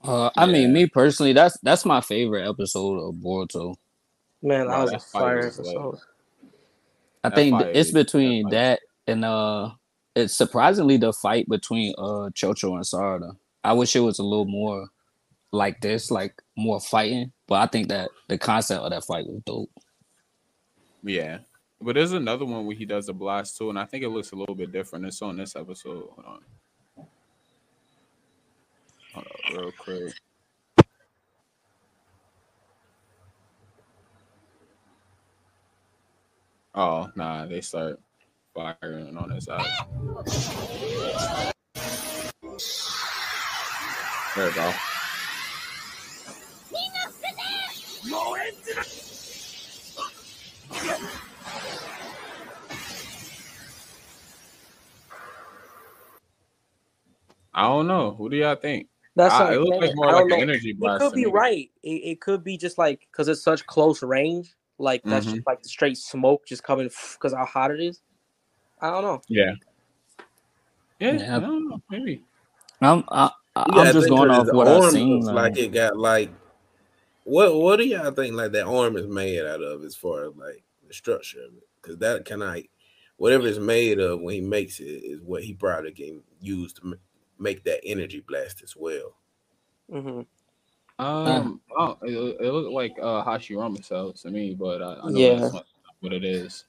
Uh, I yeah. mean, me personally, that's that's my favorite episode of Boruto. Man, that was a fire episode. Like, I That think it's is- that between that and uh, it's surprisingly the fight between uh Chocho and Sarada. I wish it was a little more like this, like more fighting. But I think that the concept of that fight was dope. Yeah. But there's another one where he does a blast too, and I think it looks a little bit different. It's on this episode. Hold on. Hold on, real quick. Oh nah, they start firing on his side. There we go. I don't know. Who do y'all think? That's what it looks like more like an energy It could be me. right. It, it could be just like because it's such close range. Like that's Mhm. just like the straight smoke just coming because how hot it is. I don't know. Yeah. Yeah, Yeah. I don't know. Maybe. I'm I, I- Yeah, I I'm just think going 'cause off what I've seen. Like, like it got like what what do y'all think like that arm is made out of as far as like the structure of it? Because that can I, whatever it's made of when he makes it is what he probably can use to ma- make that energy blast as well. hmm Um, oh, it, it looked like uh Hashirama cells to me, but I, I know Yeah. that's not what it is.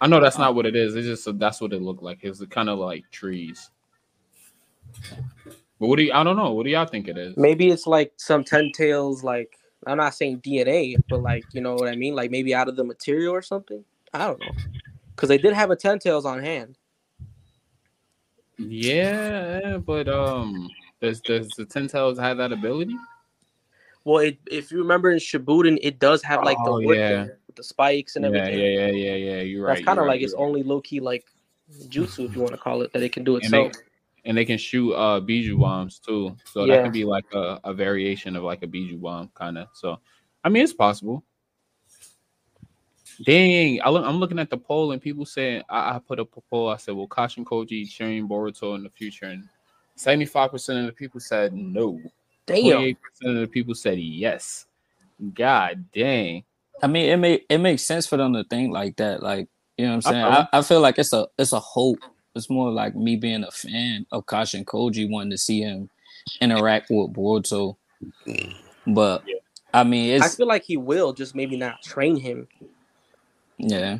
I know that's not what it is. It's just that's what it looked like. It's kind of like trees. But what do you? I don't know. What do y'all think it is? Maybe it's like some ten tails. Like I'm not saying DNA, but like you know what I mean. Like maybe out of the material or something. I don't know. Because they did have a ten tails on hand. Yeah, but um, does does the Ten have that ability? Well, it, if you remember in Shippuden, it does have like Oh, the wood yeah. there with the spikes and everything. yeah, yeah, yeah, yeah. yeah. You're right. That's kind of right, like its right. only low key like jutsu, if you want to call it, that it can do And they, itself. and they can shoot uh Biju bombs too. So Yeah. that could be like a, a variation of like a Biju bomb kind of. So I mean it's possible. Dang, I look, I'm looking at the poll and people saying I, I put up a poll. I said, "Will Kashin Koji train Boruto in the future?" And 75 percent of the people said no. Damn. 28 percent of the people said yes. God dang. I mean, it may it makes sense for them to think like that. Like, you know what I'm saying? I, I feel like it's a it's a hope. It's more like me being a fan of Kashin Koji, wanting to see him interact with Boruto. But I mean, I feel like he will, just maybe not train him. yeah.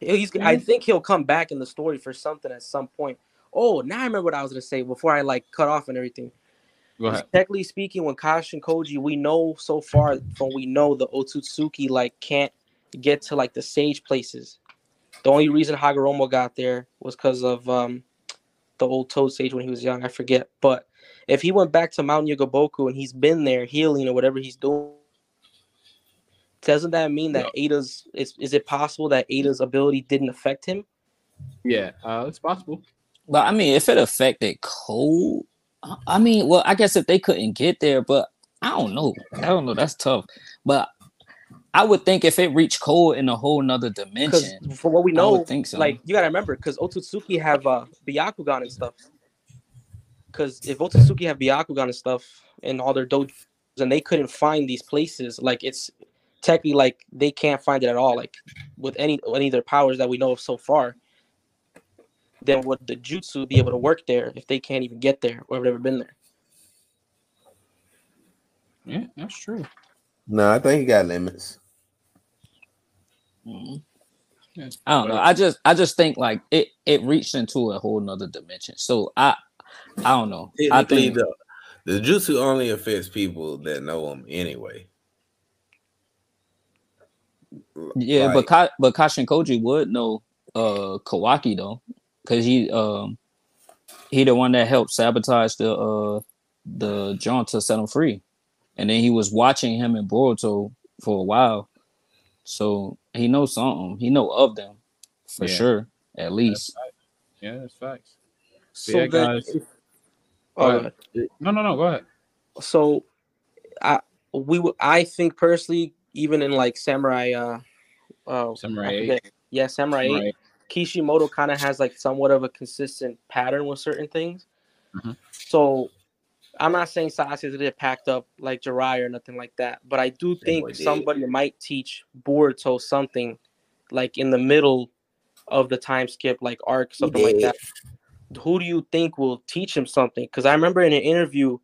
He's. I mm-hmm. think he'll come back in the story for something at some point. Oh, now I remember what I was gonna say before I like cut off and everything. Technically speaking, when Kashin Koji, we know so far from we know the Otsutsuki like can't get to like the sage places. The only reason Hagoromo got there was because of um the old Toad Sage when he was young. I forget, but if he went back to Mount Myoboku and he's been there healing or whatever he's doing, doesn't that mean that Ada's is is it possible that Ada's ability didn't affect him? Yeah, uh, it's possible. But I mean, if it affected Code, I- I mean, well, I guess if they couldn't get there, but I don't know. I don't know. That's tough. But I would think if it reached Code in a whole nother dimension, for what we know, so. like you gotta remember, because Otsutsuki have uh Byakugan and stuff. Because if Otsutsuki have Byakugan and stuff and all their dojos, and they couldn't find these places, like it's technically like they can't find it at all. Like with any any of their powers that we know of so far, then would the jutsu be able to work there if they can't even get there or have never been there? Yeah, that's true. No, I think he got limits. Mhm. Yeah. I don't know. I just I just think like it it reached into a whole nother dimension. So I I don't know. I Technically, think the, the jutsu only affects people that know him anyway. yeah, Like, but Ka, but Kashin Koji would know uh Kawaki though, because he um he the one that helped sabotage the uh the John to set him free, and then he was watching him in Boruto for a while, so he knows something. He know of them for Yeah. sure, at least. Yeah, that's facts. So yeah, then, guys. if- Go oh, ahead. No, no, no. Go ahead. so I we w- I think personally, even in like Samurai, uh, uh Samurai I eight. forget. yeah, Samurai Eight, Right. Kishimoto kind of has like somewhat of a consistent pattern with certain things. Mhm. So I'm not saying Sasuke did packed up like Jiraiya or nothing like that, but I do think somebody might teach Boruto something like in the middle of the time skip, like arc, something like that. Who do you think will teach him something? Because I remember in an interview,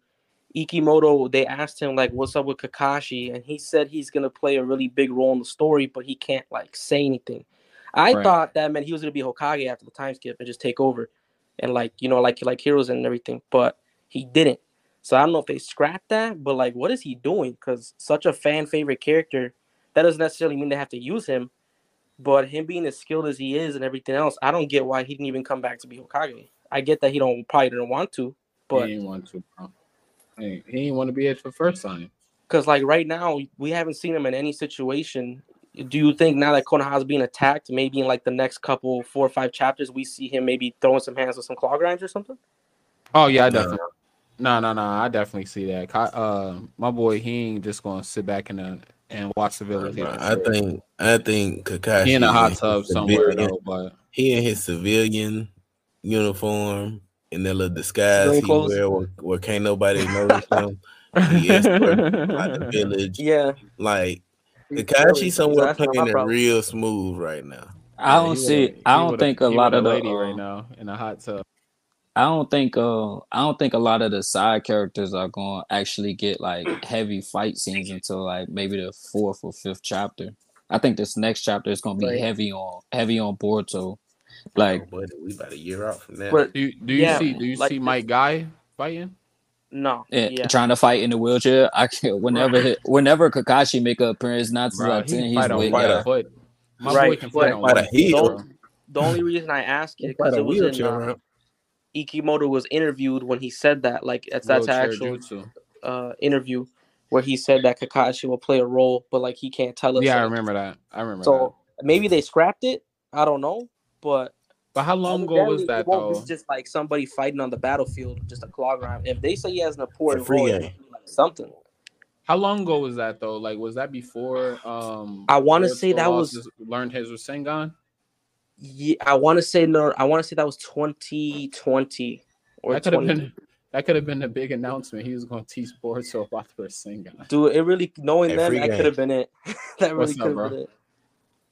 Ikemoto, they asked him like, "What's up with Kakashi?" and he said he's gonna play a really big role in the story, but he can't like say anything. I Right. thought that meant he was gonna be Hokage after the time skip and just take over, and like you know, like like heroes and everything, but he didn't. So I don't know if they scrapped that, but like, what is he doing? Because such a fan favorite character, that doesn't necessarily mean they have to use him. But him being as skilled as he is and everything else, I don't get why he didn't even come back to be Hokage. I get that he don't probably didn't want to, but he didn't want to, bro. He didn't want to be it for the first time. because like right now we haven't seen him in any situation. Do you think now that Konoha's being attacked, maybe in like the next couple four or five chapters, we see him maybe throwing some hands with some claw grimes or something? Oh yeah, I No. definitely. No, no, no. I definitely see that. Uh, my boy, he ain't just gonna sit back in the and watch the village. I think I think Kakashi he in a hot tub somewhere civilian- though, but He in his civilian uniform in that little disguise he wear where, where can't nobody notice him. He escorted out the village. Yeah, Like Really? Kakashi somewhere That's not my playing it real smooth right now. I don't he see. with a- I don't think a he lot with of the. lady uh, right now in a hot tub. I don't think. Uh, I don't think a lot of the side characters are going to actually get like heavy fight scenes until like maybe the fourth or fifth chapter. I think this next chapter is going to be Right. heavy on heavy on Boruto. Like oh, buddy, we about a year out from that. but Do you, do you Yeah, see do you like see this- Might Guy fighting? No, eh, yeah, trying to fight in the wheelchair. I can't. Whenever he- whenever Kakashi make an appearance, nine times Bro, out of ten, he's fight on with fight one a- yeah. foot. My boy can but- fight on a heel. foot. the only reason I ask you because a it was in, wheelchair uh. Ikemoto was interviewed when he said that, like that's that's Wheelchair actual uh interview where he said that Kakashi will play a role, but like he can't tell us. Yeah, I remember that. I remember that. So maybe they scrapped it. I don't know, but But how long ago was that won't though? be just like somebody fighting on the battlefield, just a claw grime. If they say he has an important free role, game. it must be like something. How long ago was that though? Like, was that before? Um, I wanna say that was- learned his Rasengan. Yeah, I want to say no. I want to say that was 2020 or That could have 20. been. That could have been a big announcement. He was going to teach Boruto about the Rasengan. Dude, it really knowing Hey, them, free that game. could have been it. that really could have been it.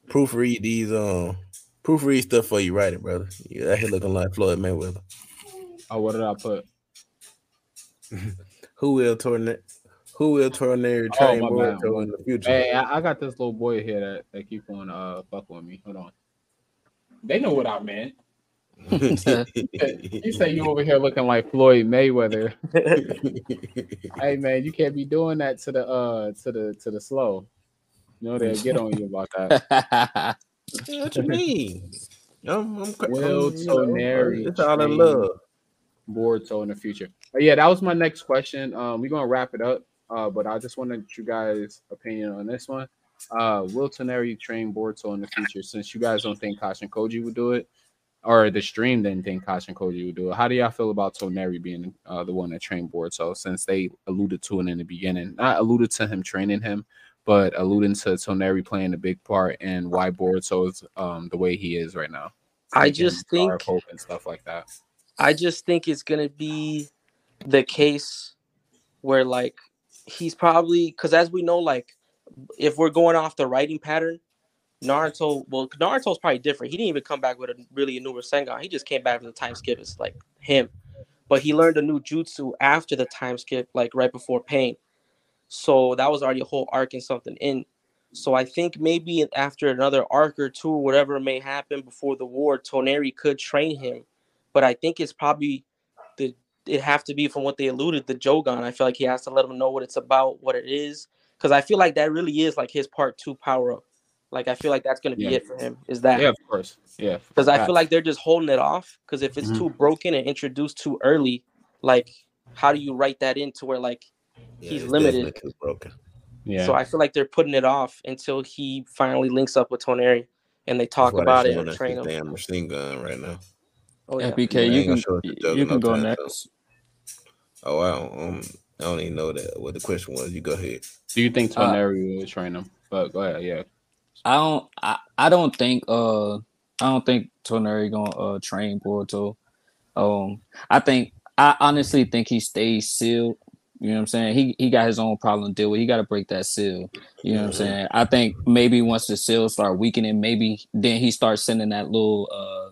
Proofread these um proofread stuff for you write it, brother. You out here looking like Floyd Mayweather. Oh, what did I put? Who will tornado who will tornado Oh, train my bad. Boruto in the future? Hey, I, I got this little boy here that, that keep on uh fuck with me. Hold on. They know what I meant. you say you over here looking like Floyd Mayweather. hey man, you can't be doing that to the uh to the to the slow. You know they'll get on you about that. What you mean? I'm, I'm, Will I'm, Toneri it's all in love. Boruto in the future. But yeah, that was my next question. Um, we're gonna wrap it up. Uh, but I just wanted you guys' opinion on this one. Uh, will Toneri train Boruto in the future? Since you guys don't think Kashin Koji would do it, or the stream didn't think Kashin Koji would do it, how do y'all feel about Toneri being uh, the one that trained Boruto? Since they alluded to it in the beginning, not alluded to him training him, but alluding to Toneri playing a big part in why Boruto is um, the way he is right now. I just think Hope and stuff like that. I just think it's gonna be the case where like he's probably because as we know, like if we're going off the writing pattern, Naruto well Naruto's probably different. He didn't even come back with a really a new Rasengan. He just came back from the time skip. It's like him. But he learned a new jutsu after the time skip, like right before pain. So that was already a whole arc and something in. So I think maybe after another arc or two, whatever may happen before the war, Toneri could train him but I think it's probably the it have to be from what they alluded the Jogan. I feel like he has to let him know what it's about, what it is, because I feel like that really is like his part two power up. Like I feel like that's gonna be Yeah. it for him. Is that Yeah, of course. Yeah, because I feel like they're just holding it off. Because if it's Mhm. too broken and introduced too early, like how do you write that into where like Yeah, he's limited. broken. yeah. so I feel like they're putting it off until he finally links up with Toneri and they talk about they it showing and us train this him. Damn machine gun right now. Oh Yeah, yeah. BK, you can show us the you can go time, next. Oh, I don't, um, I don't even know that what the question was. You go ahead. Do you think Uh, Toneri will train him? But go ahead, yeah. I don't. I, I don't think. Uh, I don't think Toneri gonna uh train Boruto. Um, I think. I honestly think he stays sealed. You know what I'm saying? He he got his own problem to deal with. He got to break that seal. You know what I'm saying? I think maybe once the seals start weakening, maybe then he starts sending that little uh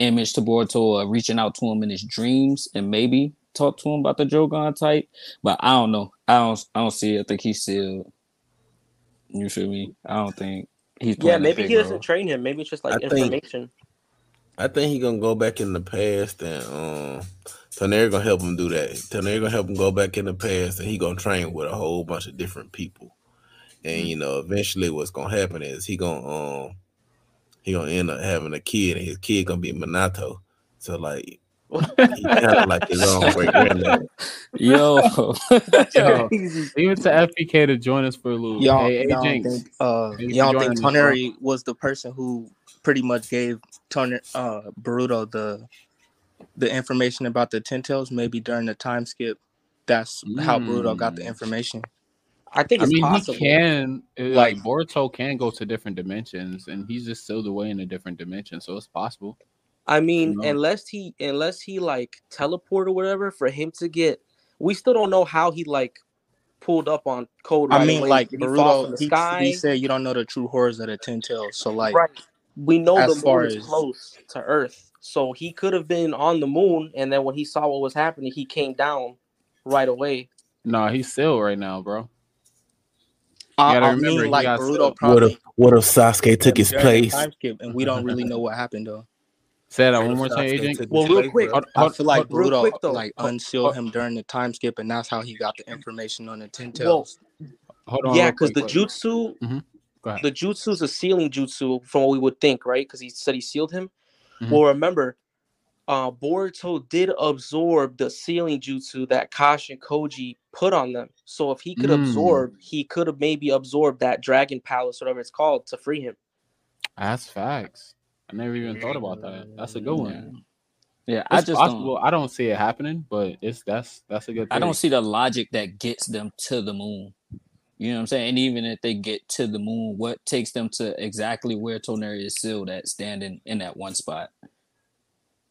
image to Boruto, uh, reaching out to him in his dreams, and maybe talk to him about the Drogon type, but I don't know. I don't I don't see it. I think he's still. You feel me? I don't think he's. Yeah, maybe he doesn't role. train him. Maybe it's just like I think- information. I think he gonna go back in the past and um Toneri gonna help him do that. Toneri gonna help him go back in the past and he gonna train with a whole bunch of different people. And you know, eventually what's gonna happen is he gonna um he gonna end up having a kid and his kid gonna be Minato. So like he kind of like his own great granddad. Yo, Yo, Crazy. to FBK to join us for a little. Y'all, hey, hey, y'all Jinx. think uh y'all think. Toneri was the person who pretty much gave Toner uh Boruto the the information about the ten maybe during the time skip. That's how Boruto got the Mm. information. I think I it's mean, possible. he can uh, like Like- Boruto can go to different dimensions, and he's just still away in a different dimension, so it's possible. I mean, know? unless he unless he like teleport or whatever, for him to get, we still don't know how he like pulled up on code. I right mean, away. like Did he fall from Boruto, the he, he said you don't know the true horrors of the ten tails. So like, right. We know as the far is as- close to Earth, so he could have been on the moon, and then when he saw what was happening, he came down right away. No, he's still right now, bro. I, gotta I remember, mean, like got Boruto. What if what if Sasuke took his place? and we don't really know what happened though. Say that one more time, Sasuke agent. Well, real quick, bro? Hold- I feel like hold- real Boruto quick, though. like Hold- unsealed hold- him during the time skip, and that's how he got the information on the ten Well. Hold on, yeah, because the wait. jutsu, Mhm. Go ahead. the jutsu's a sealing jutsu from what we would think, right? Because he said he sealed him. Mhm. Well, remember, uh, Boruto did absorb the sealing jutsu that Kashin Koji put on them. So if he could Mm. absorb, he could have maybe absorbed that Dragon Palace, whatever it's called, to free him. That's facts. I never even thought about that. That's a good one. yeah, I just possible. don't. I don't see it happening, but it's that's that's a good. I don't see the logic that gets them to the moon. You know what I'm saying? And even if they get to the moon, what takes them to exactly where Toneri is sealed at, standing in that one spot?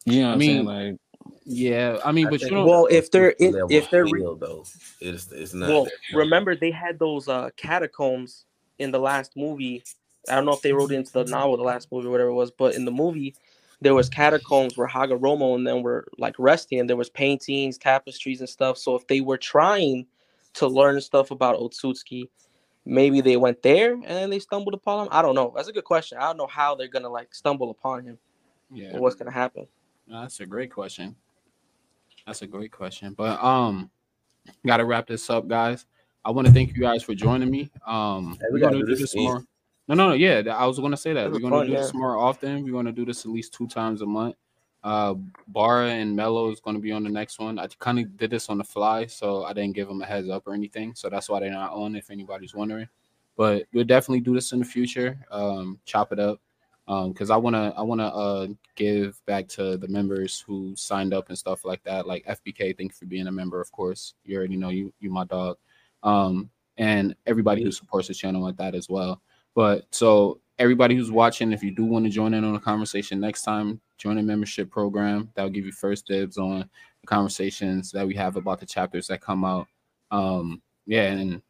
You know what I I'm saying? mean, Like, Yeah, I mean, I but you think don't. Well, if they're it's if, level if they're re- field, though, it's it's not. well, remember they had those uh catacombs in the last movie. I don't know if they wrote it into the novel, the last movie, whatever it was, but in the movie, there was catacombs where Hagoromo and them were like resting, and there was paintings, tapestries, and stuff. So if they were trying to learn stuff about Otsutsuki, maybe they went there and then they stumbled upon him. I don't know. That's a good question. I don't know how they're gonna like stumble upon him Yeah, or what's gonna happen. that's a great question. That's a great question. But um, gotta wrap this up, guys. I want to thank you guys for joining me. Um, Hey, we we're gonna do do this this more. No, no, no. Yeah, I was gonna say that This we're gonna fun, do this more often. We're gonna do this at least two times a month. Uh, Bara and Mello is gonna be on the next one. I kind of did this on the fly, so I didn't give them a heads up or anything. So that's why they're not on. If anybody's wondering, but we'll definitely do this in the future. Um, chop it up. Um, because I wanna I wanna uh give back to the members who signed up and stuff like that. Like FBK, thank you for being a member, of course. You already know you you my dog. Um, and everybody who supports the channel like that as well. But so everybody who's watching, if you do want to join in on the conversation next time, join a membership program. That'll give you first dibs on the conversations that we have about the chapters that come out. Um, yeah, and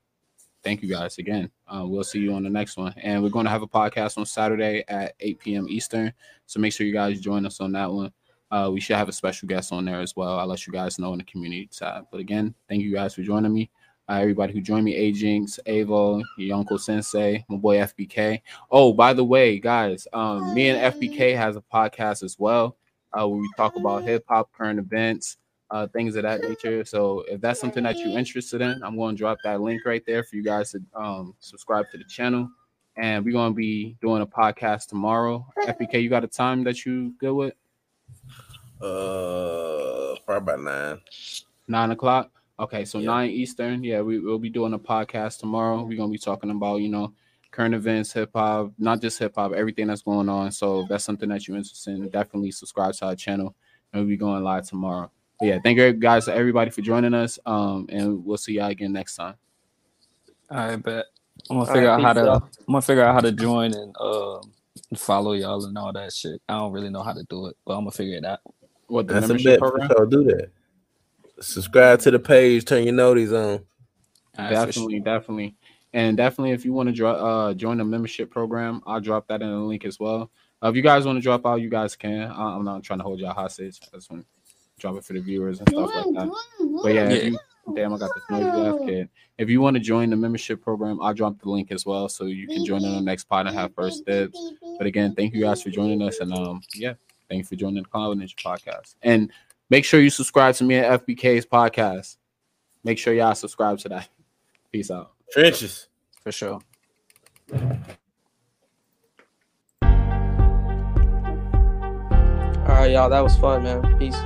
thank you guys again. Uh, we'll see you on the next one. And we're going to have a podcast on Saturday at 8 p.m. Eastern. So make sure you guys join us on that one. Uh, we should have a special guest on there as well. I'll let you guys know in the community tab. But again, thank you guys for joining me. Uh, everybody who joined me, A Jinx, Avo, your Uncle Sensei, my boy FBK. Oh, by the way, guys, um, me and FBK has a podcast as well uh, where we talk about hip hop, current events, uh, things of that nature. So if that's something that you're interested in, I'm going to drop that link right there for you guys to um, subscribe to the channel. And we're going to be doing a podcast tomorrow. FBK, you got a time that you good with? Uh, probably about nine. Nine o'clock. Okay, so Yeah. nine Eastern. Yeah, we will be doing a podcast tomorrow. We're gonna be talking about you know current events, hip hop, not just hip hop, everything that's going on. So if that's something that you're interested in, definitely subscribe to our channel. And we'll be going live tomorrow. But yeah, thank you guys, everybody for joining us. Um, and we'll see y'all again next time. I bet. I'm gonna figure right, out how to. out. I'm gonna figure out how to join and um follow y'all and all that shit. I don't really know how to do it, but I'm gonna figure it out. What the That's a membership bet. For program? sure. Do that. Subscribe to the page. Turn your noties on. All right, for sure. definitely, definitely, and definitely, if you want to dro- uh, join the membership program, I'll drop that in the link as well. Uh, if you guys want to drop out, you guys can. I- I'm not trying to hold y'all hostage. I just want drop it for the viewers and stuff like that. But yeah, if Yeah. you, damn, I got this noisy ass kid. If you want to join the membership program, I'll drop the link as well, so you can join in the next pod and have first dibs. But again, thank you guys for joining us, and um, yeah, thank you for joining the Cloud Ninja podcast. And make sure you subscribe to me at FBK's podcast. Make sure y'all subscribe to that. Peace out. Trenches. For sure. All right, y'all. That was fun, man. Peace.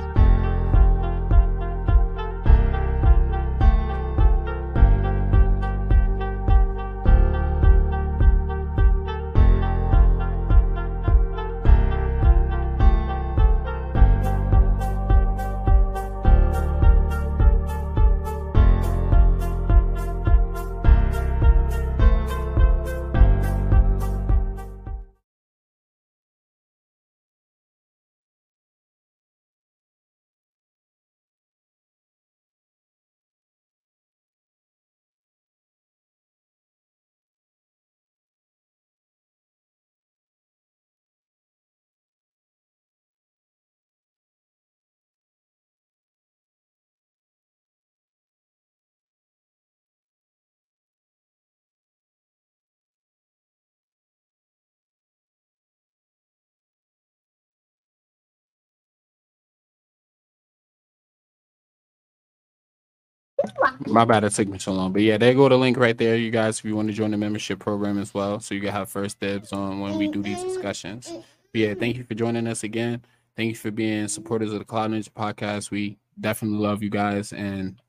My bad, it took me so long. But yeah, there go the link right there, you guys, if you want to join the membership program as well. So you can have first dibs on when we do these discussions. But yeah, thank you for joining us again. Thank you for being supporters of the Cloud Ninja podcast. We definitely love you guys and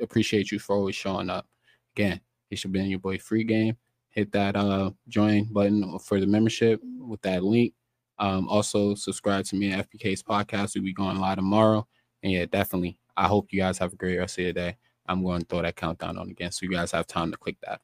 appreciate you for always showing up. Again, it should be in your boy free game. Hit that uh join button for the membership with that link. Um, also subscribe to me at FBK's podcast. We'll be going live tomorrow. And yeah, definitely. I hope you guys have a great rest of your day. I'm going to throw that countdown on again so you guys have time to click that.